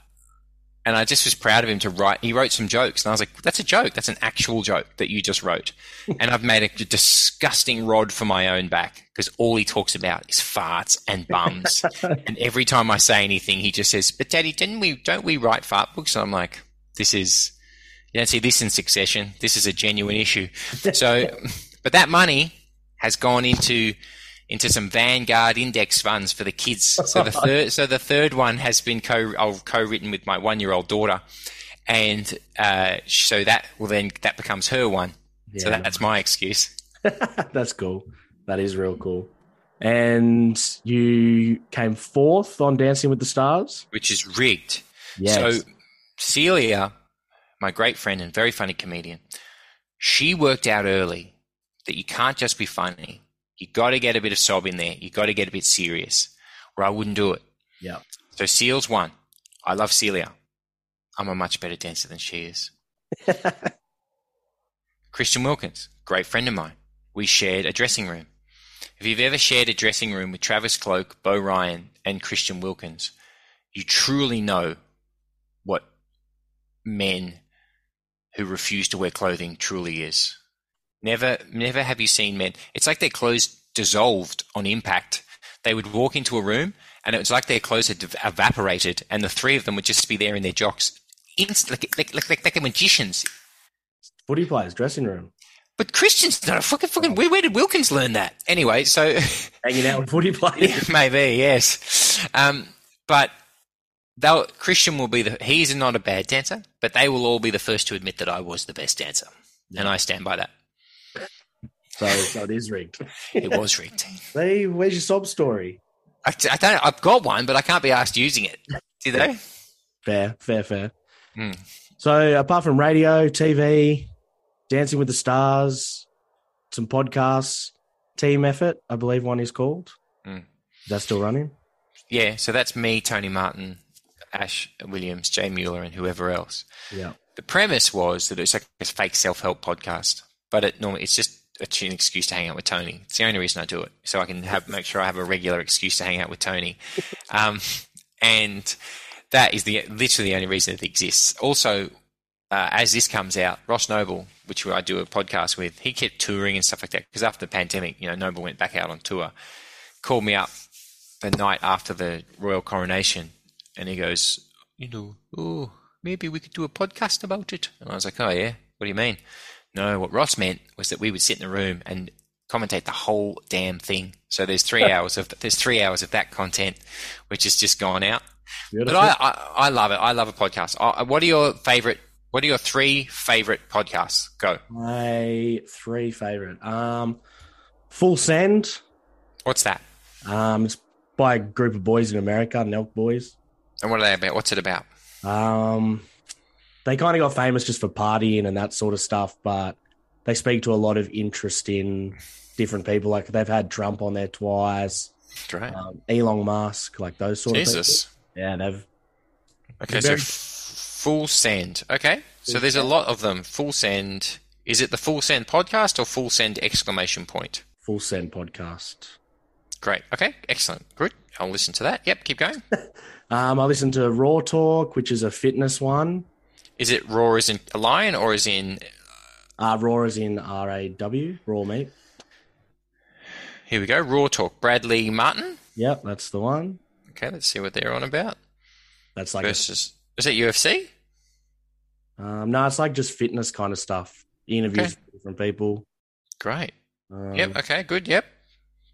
and I just was proud of him to write. He wrote some jokes, and I was like, "That's a joke. That's an actual joke that you just wrote." and I've made a disgusting rod for my own back because all he talks about is farts and bums. and every time I say anything, he just says, "But Daddy, didn't we? Don't we write fart books?" And I'm like, "This is." You don't see this in succession. This is a genuine issue. So, but that money has gone into into some Vanguard index funds for the kids. So the third, so the third one has been co co-written with my one year old daughter, and uh, so that well then that becomes her one. so Yeah. that's my excuse. That's cool. That is real cool. And you came fourth on Dancing with the Stars. which is rigged. Yes. So Celia, my great friend and very funny comedian, she worked out early that you can't just be funny. You got to get a bit of sob in there. You got to get a bit serious, or I wouldn't do it. yeah. So Seals won. I love Celia. I'm a much better dancer than she is. Christian Wilkins, great friend of mine. We shared a dressing room. If you've ever shared a dressing room with Travis Cloke, Beau Ryan, and Christian Wilkins, you truly know what men who refuse to wear clothing truly is. Never, never have you seen men. It's like their clothes dissolved on impact. They would walk into a room, and it was like their clothes had evaporated, and the three of them would just be there in their jocks, inst- like, like, like, like, like they're magicians. Footy players, dressing room. But Christian's not a fucking fucking. Where, where did Wilkins learn that? Anyway, so Hanging out with footy players. maybe yes, um, but they'll Christian will be the. He's not a bad dancer, but they will all be the first to admit that I was the best dancer, and I stand by that. So, so it is rigged. It was rigged. Hey, where's your sob story? I, I don't. I've got one, but I can't be asked using it. Do they? Fair, fair, fair. Hmm. So, apart from radio, TV, Dancing with the Stars, some podcasts, Team Effort, I believe one is called. Mm. Is that still running? Yeah, so that's me, Tony Martin, Ash Williams, Jay Mueller, and whoever else. Yeah. The premise was that it's like a fake self-help podcast, but it normally it's just an excuse to hang out with Tony. It's the only reason I do it, so I can have make sure I have a regular excuse to hang out with Tony, um, and that is the literally the only reason it exists. Also, uh, as this comes out, Ross Noble, which I do a podcast with, he kept touring and stuff like that because after the pandemic, you know, Noble went back out on tour. Called me up the night after the royal coronation, and he goes, you know, oh, maybe we could do a podcast about it. And I was like, oh yeah, what do you mean? No, what Ross meant was that we would sit in the room and commentate the whole damn thing. So there's three hours of there's three hours of that content, which has just gone out. Beautiful. But I, I, I love it. I love a podcast. I, what are your favorite? What are your three favorite podcasts? Go. My three favorite. Um, Full Send. What's that? Um, it's by a group of boys in America, Nelk boys. And what are they about? What's it about? Um, they kind of got famous just for partying and that sort of stuff, but they speak to a lot of interest in different people. Like they've had Trump on there twice, Great. um, Elon Musk, like those sort of Jesus. people. Yeah, they've Okay, so very- f- full send. Okay, so there's a lot of them. Full send. Is it the full send podcast or full send exclamation point? Full Send podcast. Great. Okay, excellent. Good. I'll listen to that. Yep, keep going. Um, I listen to Raw Talk, which is a fitness one. Is it raw as in a lion or is in? Uh, Raw is in R A W, Raw Meat. Here we go. Raw talk. Bradley Martyn. Yep, that's the one. Okay, let's see what they're on about. That's like, a, Versus, is it UFC? um, no, it's like just fitness kind of stuff. Interviews Okay. with different people. Great. Um, Yep. Okay. Good. Yep.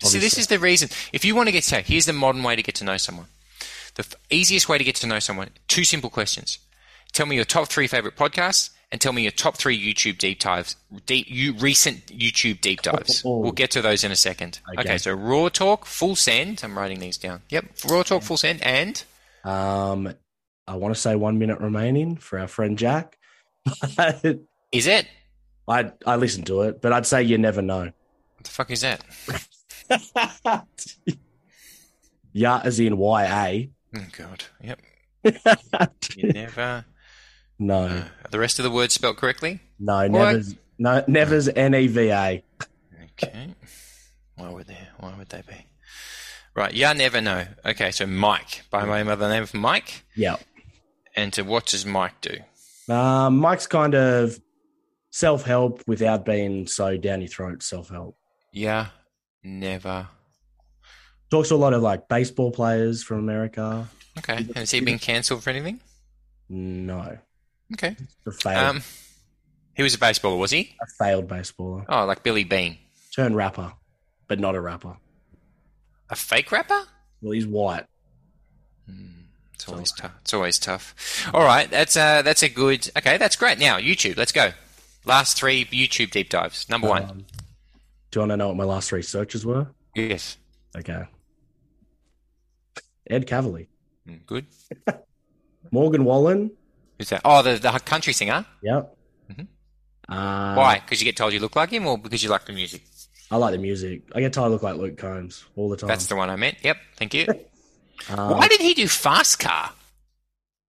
See, this is the reason. If you want to get to, here's the modern way to get to know someone. The f- easiest way to get to know someone. Two simple questions. Tell me your top three favorite podcasts, and tell me your top three YouTube deep dives. Deep, you recent YouTube deep dives. Oh. We'll get to those in a second. Okay. Okay. So raw talk, full send. I'm writing these down. Yep. Raw talk, full send, and Um, I want to say one minute remaining for our friend Jack. is it? I I listened to it, but I'd say you never know. What the fuck is that? yeah, as in Y A. Oh God. Yep. You never. No, Uh, are the rest of the words spelled correctly? no, never's no, never's N E V A. Okay. Why would they? Why would they be? Right. Yeah, never know. Okay, so Mike, by my mother name of Mike, Yeah. and to what does Mike do? Um, Mike's kind of self help without being so down your throat. Self help Yeah, never. talks to a lot of like baseball players from America. Okay. Has he been cancelled for anything? No, Okay. a failed, Um, he was a baseballer, was he? a failed baseballer. Oh, like Billy Bean, Turned rapper, but not a rapper. a fake rapper. Well, he's white. It's always tough. It's always tough. All right, that's uh, that's a good. Okay, that's great. Now YouTube, let's go. Last three YouTube deep dives. Number one. Um, do you want to know what my last three searches were? Yes. Okay. Ed Kavalee, Mm, Good. Morgan Wallen. Who's that? Oh, the the country singer. Yep. Mhm. Uh, Why? Because you get told you look like him, or because you like the music? I like the music. I get told I look like Luke Combs all the time. That's the one I meant. Yep. Thank you. Um, Why did he do Fast Car?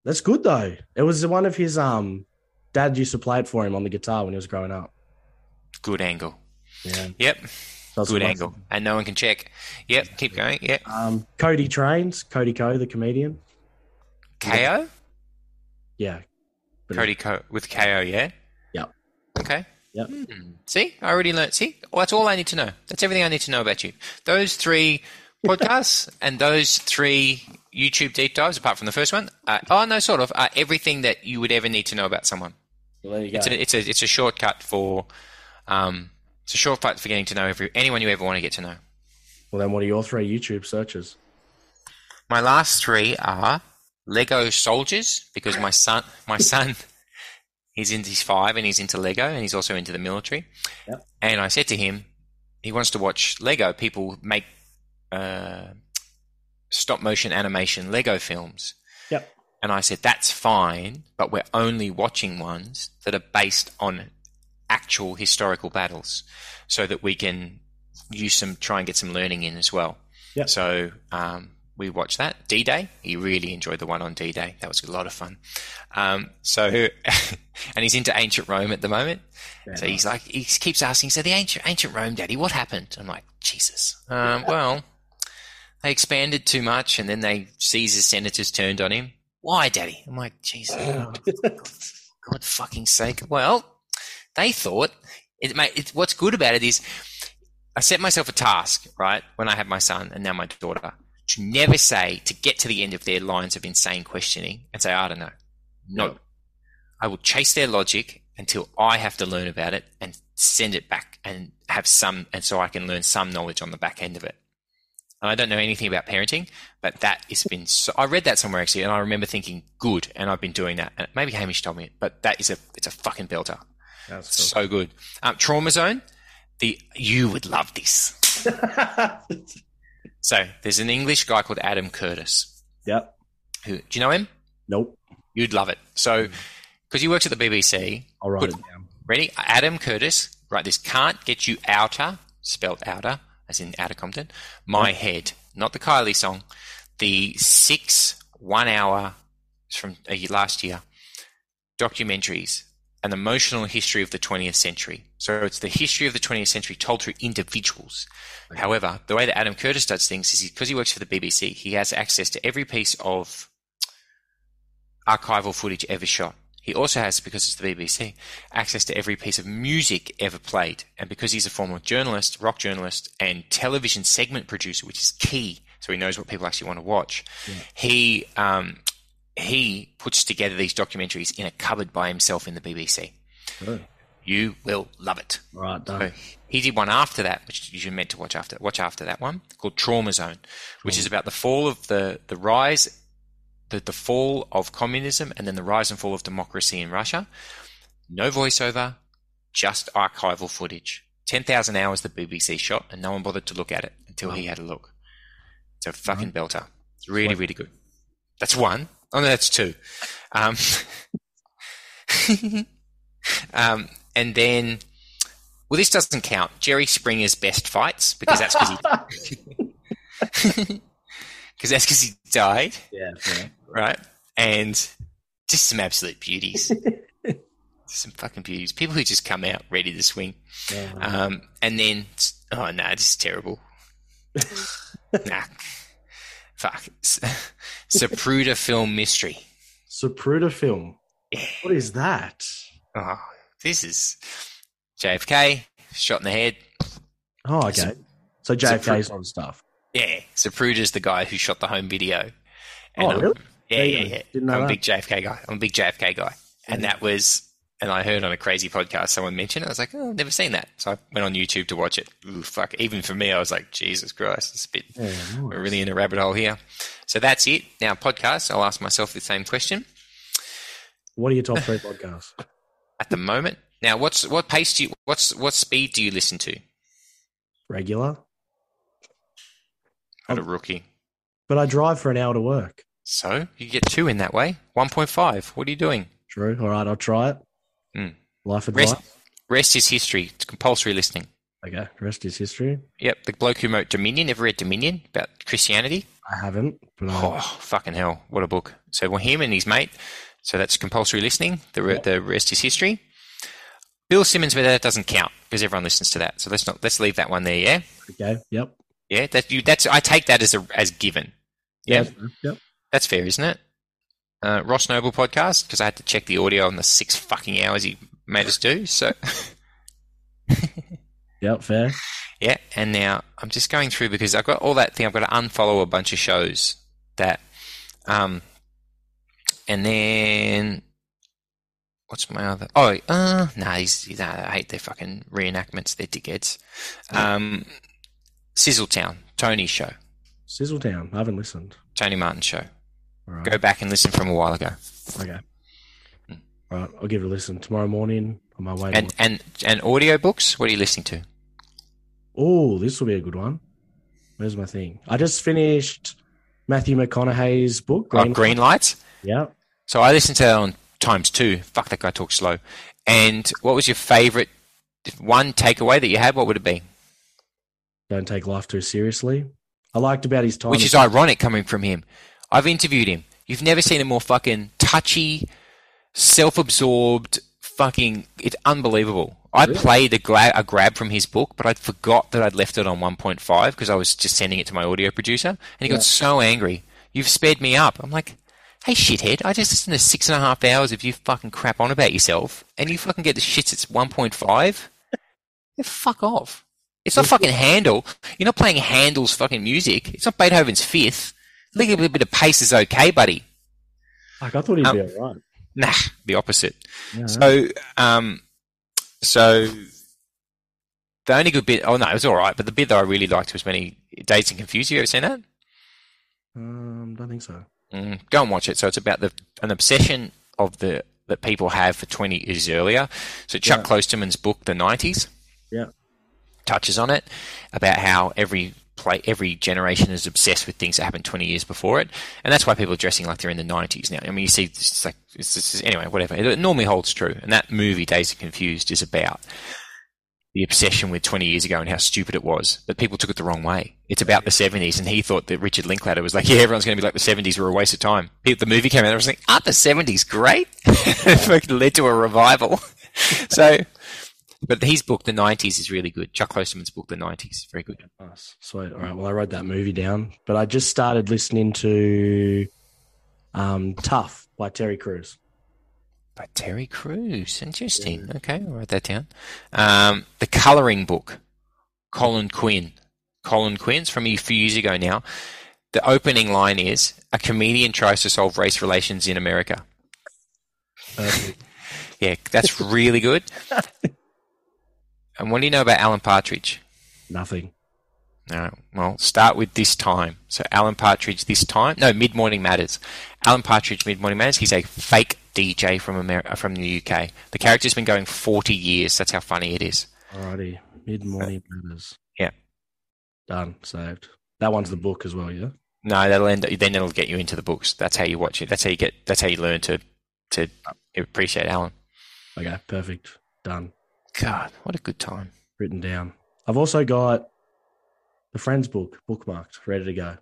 That's good though. It was one of his um dad used to play it for him on the guitar when he was growing up. Good angle. Yeah. Yep. It's Good angle. And no one can check. Yep. Keep going. Yep. Um Cody Trains, Cody Ko, the comedian. KO. Yeah. Cody Ko with KO. Yeah. Yep. Okay. Yep. Hmm. See, I already learned. See, well, that's all I need to know. That's everything I need to know about you. Those three podcasts and those three YouTube deep dives, apart from the first one, uh, oh no, sort of, are everything that you would ever need to know about someone. Well, there you go. It's a, it's a, it's a shortcut for, um, it's a shortcut for getting to know every anyone you ever want to get to know. well then what are your three YouTube searches? My last three are Lego soldiers because my son, my son, he's in he's five and he's into Lego and he's also into the military. Yep. And I said to him, he wants to watch Lego. People make uh, stop motion animation Lego films. Yep. And I said that's fine, but we're only watching ones that are based on actual historical battles, so that we can use some try and get some learning in as well. Yep. So um, we watched that D Day. He really enjoyed the one on D Day. That was a lot of fun. Um, so and he's into ancient Rome at the moment. Yeah, so he's like he keeps asking. So the ancient ancient Rome, Daddy, what happened? I'm like Jesus. Um, well, they expanded too much, and then they Caesar's senators turned on him. Why, Daddy? I'm like Jesus. God fucking sake. Well, they thought it, mate, it, what's good about it is I set myself a task, right, when I had my son and now my daughter, to never say, to get to the end of their lines of insane questioning and say, I don't know. No. No. I will chase their logic until I have to learn about it and send it back and have some, and so I can learn some knowledge on the back end of it. And I don't know anything about parenting, but that has been so, I read that somewhere actually, and I remember thinking, good, and I've been doing that. And maybe Hamish told me it, but that is a, it's a fucking belter. That's cool. So good. Um, Trauma Zone. The you would love this. So there's an English guy called Adam Curtis. yep. Who do you know him? Nope. You'd love it. So because he works at the BBC. I'll write Good. it down. Ready? Adam Curtis. Right. This can't get you outer. Spelled outer, as in outer. My head, not the Kylie song. The six one-hour from uh, last year documentaries an emotional history of the 20th century. So it's the history of the 20th century told through individuals. However, the way that Adam Curtis does things is because he works for the BBC, he has access to every piece of archival footage ever shot. He also has, because it's the BBC, access to every piece of music ever played. And because he's a former journalist, rock journalist, and television segment producer, which is key, so he knows what people actually want to watch, he um, he puts together these documentaries in a cupboard by himself in the BBC. Oh, You will love it. right, done. So he did one after that, which you meant to watch after. Watch after that one called Trauma Zone, which is about the fall of the the rise, the the fall of communism, and then the rise and fall of democracy in Russia. No voiceover, just archival footage. Ten thousand hours the BBC shot, and no one bothered to look at it until he had a look. It's a fucking belter. It's really really good. That's one. Oh no, that's two. Um, um, and then well, this doesn't count. Jerry Springer's best fights because that's because he because that's because he died, Yeah. fair. right? And just some absolute beauties, some fucking beauties. People who just come out ready to swing. Yeah. Um, and then oh no, this is terrible. nah, fuck. Zapruder film mystery. Zapruder film. Yeah. What is that? Oh, this is JFK shot in the head. Oh, okay. So JFK's on stuff. Yeah, Zapruder's the guy who shot the home video. Oh, I'm- really? Yeah, There yeah, yeah. Didn't know I'm a big JFK guy. I'm a big JFK guy. And that was, and I heard on a crazy podcast someone mention it. I was like, oh, I've never seen that. So I went on YouTube to watch it. Ooh, fuck. Even for me, I was like, Jesus Christ, it's a bit, Yeah, we're really in a rabbit hole here. So that's it. Now, podcast, I'll ask myself the same question What are your top three podcasts? at the moment. Now, what's, what pace do you, what's, what speed do you listen to? Regular. What a rookie. But I drive for an hour to work. So you get two in that way. 1.5. What are you doing? True. All right, I'll try it. Mm. Life advice. Rest, rest is history. It's compulsory listening. Okay. Rest is history. Yep, the bloke who wrote Dominion. Ever read Dominion about Christianity? I haven't, but I, Oh, fucking hell! What a book. So well, him and his mate. So that's compulsory listening. The re- the rest is history. Bill Simmons, but that doesn't count because everyone listens to that. So let's not let's leave that one there. Yeah, okay. Yep. yeah. That you that's I take that as a as given. Yeah. Yep. that's fair, isn't it? Uh, Ross Noble podcast because I had to check the audio on the six fucking hours he made us do. So Yep. Fair. Yeah, and now I'm just going through because I've got all that thing. I've got to unfollow a bunch of shows that, um, and then what's my other? Oh, uh, nah, he's, he's nah, I hate their fucking reenactments. They're dickheads. Um, Sizzletown, Tony's show, Sizzletown. I haven't listened. Tony Martin show. Right. Go back and listen from a while ago. Okay. All right. I'll give it a listen tomorrow morning on my way. And and and audiobooks. What are you listening to? Oh, this will be a good one. Where's my thing? I just finished Matthew McConaughey's book. Oh, Green, Green Lights. Yeah. So I listened to that on times two. Fuck that guy talks slow. And what was your favorite one takeaway that you had, what would it be? Don't take life too seriously. I liked about his time. Which is ironic coming from him. I've interviewed him. You've never seen a more fucking touchy, self-absorbed, fucking. It's unbelievable. I Really? played a, gra- a grab from his book, but I forgot that I'd left it on 1.5 because I was just sending it to my audio producer, and he Yeah. got so angry. You've sped me up. I'm like, hey shithead, I just listened to six and a half hours of you fucking crap on about yourself, and you fucking get the shits at 1.5. Yeah, fuck off. It's not fucking Handel. You're not playing Handel's fucking music. It's not Beethoven's fifth. I think a little bit of pace is okay, buddy. Like, I thought he'd Um, be all right. Nah, the opposite. Yeah. So, um, so the only good bit, oh no, it was all right, but the bit that I really liked was when he Dazed and Confused. You ever seen that? um, don't think so. Mm, go and watch it. So it's about the an obsession of the that people have for 20 years earlier. So Chuck Yeah. Klosterman's book, The 90s, Yeah. touches on it about how every play, every generation is obsessed with things that happened 20 years before it, and that's why people are dressing like they're in the 90s now. I mean, you see, it's like it's, it's, anyway, whatever. It normally holds true, and that movie, Dazed and Confused, is about the obsession with 20 years ago and how stupid it was, but people took it the wrong way. It's about the 70s, and he thought that Richard Linklater was like, yeah, everyone's going to be like the 70s were a waste of time. The movie came out, and I was like, aren't the 70s great? it led to a revival. so, but his book, The 90s, is really good. Chuck Klosterman's book, The 90s, very good. Nice. Sweet. All right. Well, I wrote that movie down, but I just started listening to um, Tough by Terry Crews. By Terry Crews. Interesting. Okay, I'll write that down. Um, the Colouring Book, Colin Quinn. Colin Quinn's from a few years ago now. The opening line is A comedian tries to solve race relations in America. Yeah, that's really good. and what do you know about Alan Partridge? Nothing. Right. Well, start with this time. So Alan Partridge this time. No, Mid Morning Matters. Alan Partridge Mid Morning Matters. He's a fake DJ from America, from the UK. The character's been going 40 years. That's how funny it is. Alrighty. Mid morning matters. Yeah. Done. Saved. That one's the book as well, yeah? No, that'll end. Then it'll get you into the books. That's how you watch it. That's how you get. That's how you learn to to appreciate Alan. Okay. Perfect. Done. God, what a good time. Written down. I've also got the Friends book bookmarked, ready to go.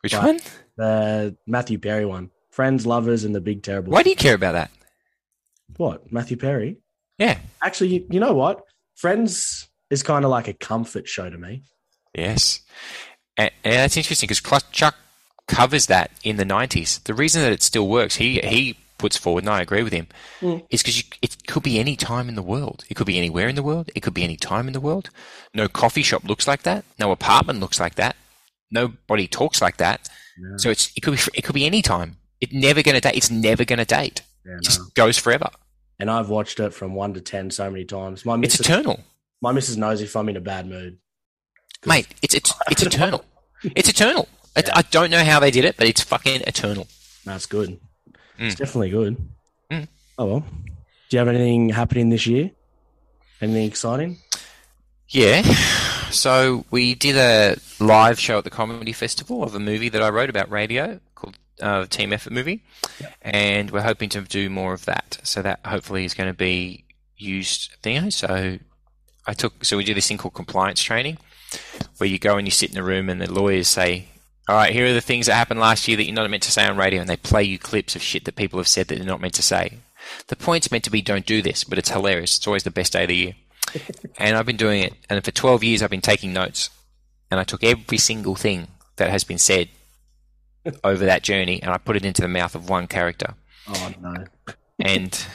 Which Right. one? The Matthew Perry one. Friends, Lovers, and the Big Terrible. Why do you care about that? What? Matthew Perry? Yeah. Actually, you- you know what? Friends is kind of like a comfort show to me. Yes. And, and that's interesting because Chuck covers that in the 90s. The reason that it still works, he he puts forward, and I agree with him, Mm. is because it could be any time in the world. It could be anywhere in the world. It could be any time in the world. No coffee shop looks like that. No apartment looks like that. Nobody talks like that. Yeah. So it's it could be it could be any time. It's never going to date. It's never going to date. Yeah, It no. just goes forever. And I've watched it from one to ten so many times. My It's eternal, my missus knows if I'm in a bad mood. mate. It's it's it's eternal. It's eternal. It, I don't know how they did it, but it's fucking eternal. That's good. It's Mm. definitely good. Mm. Oh well. Do you have anything happening this year? Anything exciting? Yeah. So we did a live show at the comedy festival of a movie that I wrote about radio called uh, Team Effort Movie, and we're hoping to do more of that. So that hopefully is going to be used there. So I took so we do this thing called compliance training, where you go and you sit in a room and the lawyers say. All right, here are the things that happened last year that you're not meant to say on radio, and they play you clips of shit that people have said that they're not meant to say. The point's meant to be don't do this, but it's hilarious. It's always the best day of the year and I've been doing it. And for 12 years, I've been taking notes. And I took every single thing that has been said over that journey and I put it into the mouth of one character. Oh no. And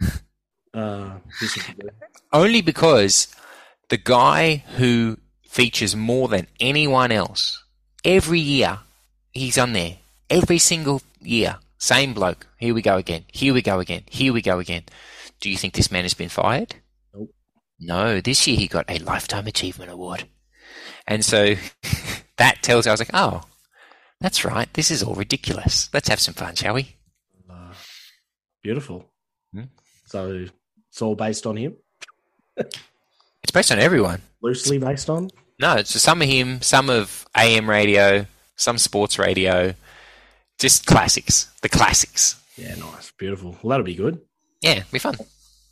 Uh, only because the guy who features more than anyone else, every year, he's on there. Every single year. Same bloke. Here we go again. Here we go again. Here we go again. Do you think this man has been fired? Nope. No, this year he got a Lifetime Achievement Award. And so that tells I was like, oh, that's right. This is all ridiculous. Let's have some fun, shall we? Uh, beautiful. Hmm. So it's all based on him, It's based on everyone. loosely based on. No, just some of him, some of AM radio, some sports radio, just classics. The classics. Yeah, nice, beautiful. Well, that'll be good. Yeah, be fun.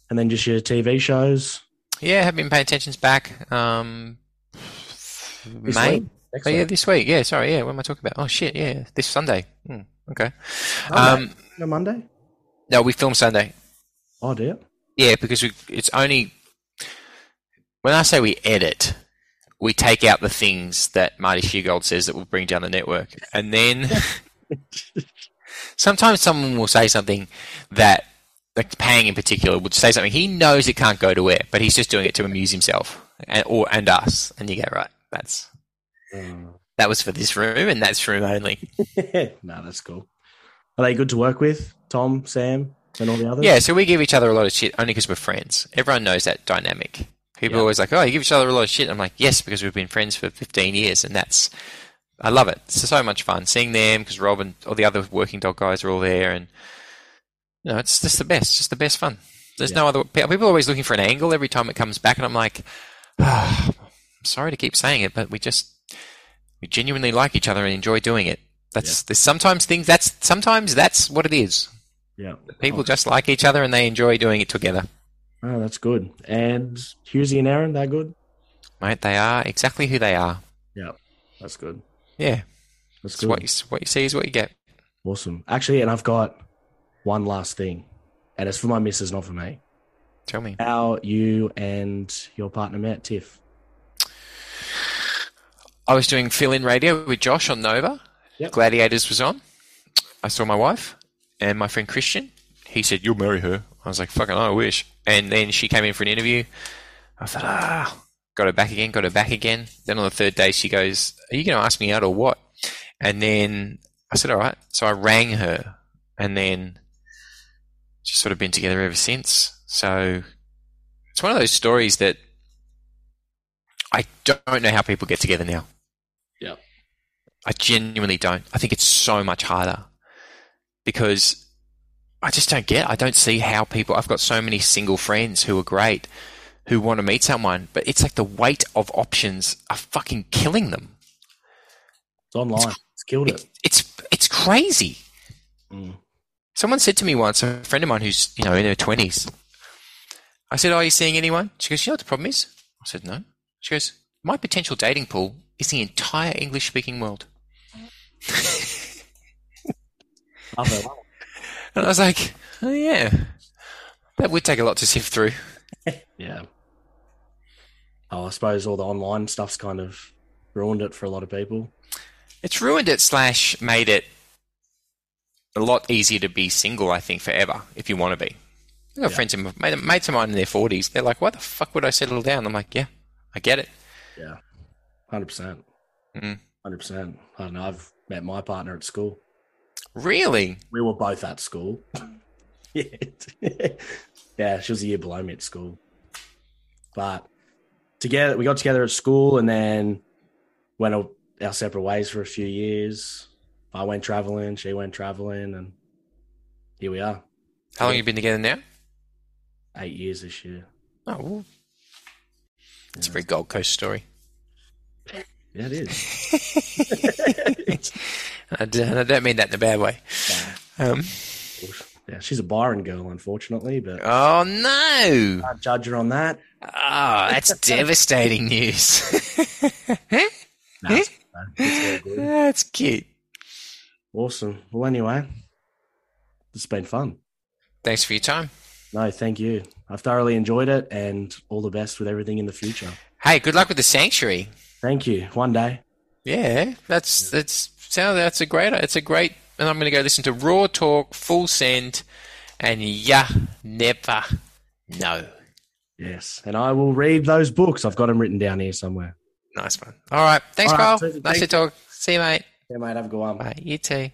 And then just your TV shows. Yeah, have been paying attention's back. Um, This May. Oh, yeah, this week. Yeah, sorry. Yeah, what am I talking about? Oh shit. Yeah, this Sunday. Hmm, okay. Monday? Um, No, Monday? no, we film Sunday. Oh, dear. Yeah, because we, it's only when I say we edit, we take out the things that Marty Sheargold says that will bring down the network, and then sometimes someone will say something that, like Pang in particular, would say something he knows it can't go to air, but he's just doing it to amuse himself and or and us, and you go right. That's Uh, that was for this room, and that's room only. no, that's cool. Are they good to work with? Tom, Sam, and all the others? Yeah, so we give each other a lot of shit only because we're friends. Everyone knows that dynamic. People Yeah. are always like, "Oh, you give each other a lot of shit." I'm like, "Yes, because we've been friends for 15 years, and that's I love it. It's so much fun seeing them because Rob and all the other working dog guys are all there, and you know, it's just the best. Just the best fun. There's no other. People are always looking for an angle every time it comes back, and I'm like, ah, I'm sorry to keep saying it, but we just we genuinely like each other and enjoy doing it. That's there's sometimes things that's sometimes that's what it is. Yeah. People just like each other and they enjoy doing it together. Oh, that's good. And Hughesy and Erin, they're good? Mate, they are exactly who they are. Yeah. That's good. Yeah, That's it's good. what you what you see is what you get. Awesome. Actually, and I've got one last thing, and it's for my missus, not for me. Tell me. How you and your partner met, Tiff? I was doing fill-in radio with Josh on Nova. Yep. Gladiators was on. I saw my wife and my friend Christian. He said, "You'll marry her." I was like, "Fucking, I wish." And then she came in for an interview. I thought, ah, got her back again, got her back again. Then on the third day, she goes, "Are you going to ask me out or what?" And then I said, "All right." So I rang her, and then just sort of been together ever since. So it's one of those stories that I don't know how people get together now. Yeah. I genuinely don't. I think it's so much harder because I just don't get. I don't see how people. I've got so many single friends who are great, who want to meet someone, but it's like the weight of options are fucking killing them. It's online. It's killed It, it. it's it's crazy. Mm. Someone said to me once, a friend of mine who's you know in her twenties. I said, "Are you seeing anyone?" She goes, "You know what the problem is?" I said, "No." She goes, "My potential dating pool is the entire English-speaking world." Love it. And I was like, "Oh yeah, that would take a lot to sift through." Yeah. Oh, I suppose all the online stuff's kind of ruined it for a lot of people. It's ruined it slash made it a lot easier to be single. I think forever if you want to be. I've got Yeah. friends, in, mate- mates of mine in their forties. They're like, "Why the fuck would I settle down?" I'm like, "Yeah, I get it." Yeah. 100%. Mm. 100%. I don't know. I've met my partner at school. Really? We were both at school. yeah. yeah, she was a year below me at school. But together, we got together at school and then went our- separate ways for a few years. I went traveling, she went traveling, and here we are. How long have you been together now? Eight years this year. Oh, well, it's a very Gold Coast story. Yeah, it is. I d- and I don't mean that in a bad way. Um, yeah, she's a Byron girl, unfortunately, but oh no! can't judge her on that. Oh, that's devastating news. No, it's, it's that's cute. Awesome. Well, anyway, it's been fun. Thanks for your time. No, thank you. I've thoroughly enjoyed it, and all the best with everything in the future. Hey, good luck with the sanctuary. Thank you. One day. Yeah, that's that's sound that's a great it's a great and I'm gonna go listen to Raw Talk, Full Send, and Ya Never Know. Yes, and I will read those books. I've got them written down here somewhere. Nice one. All right. Thanks, All right, Carl. so Nice to talk. See you, mate. Yeah, mate. Have a good one. Bye. You too.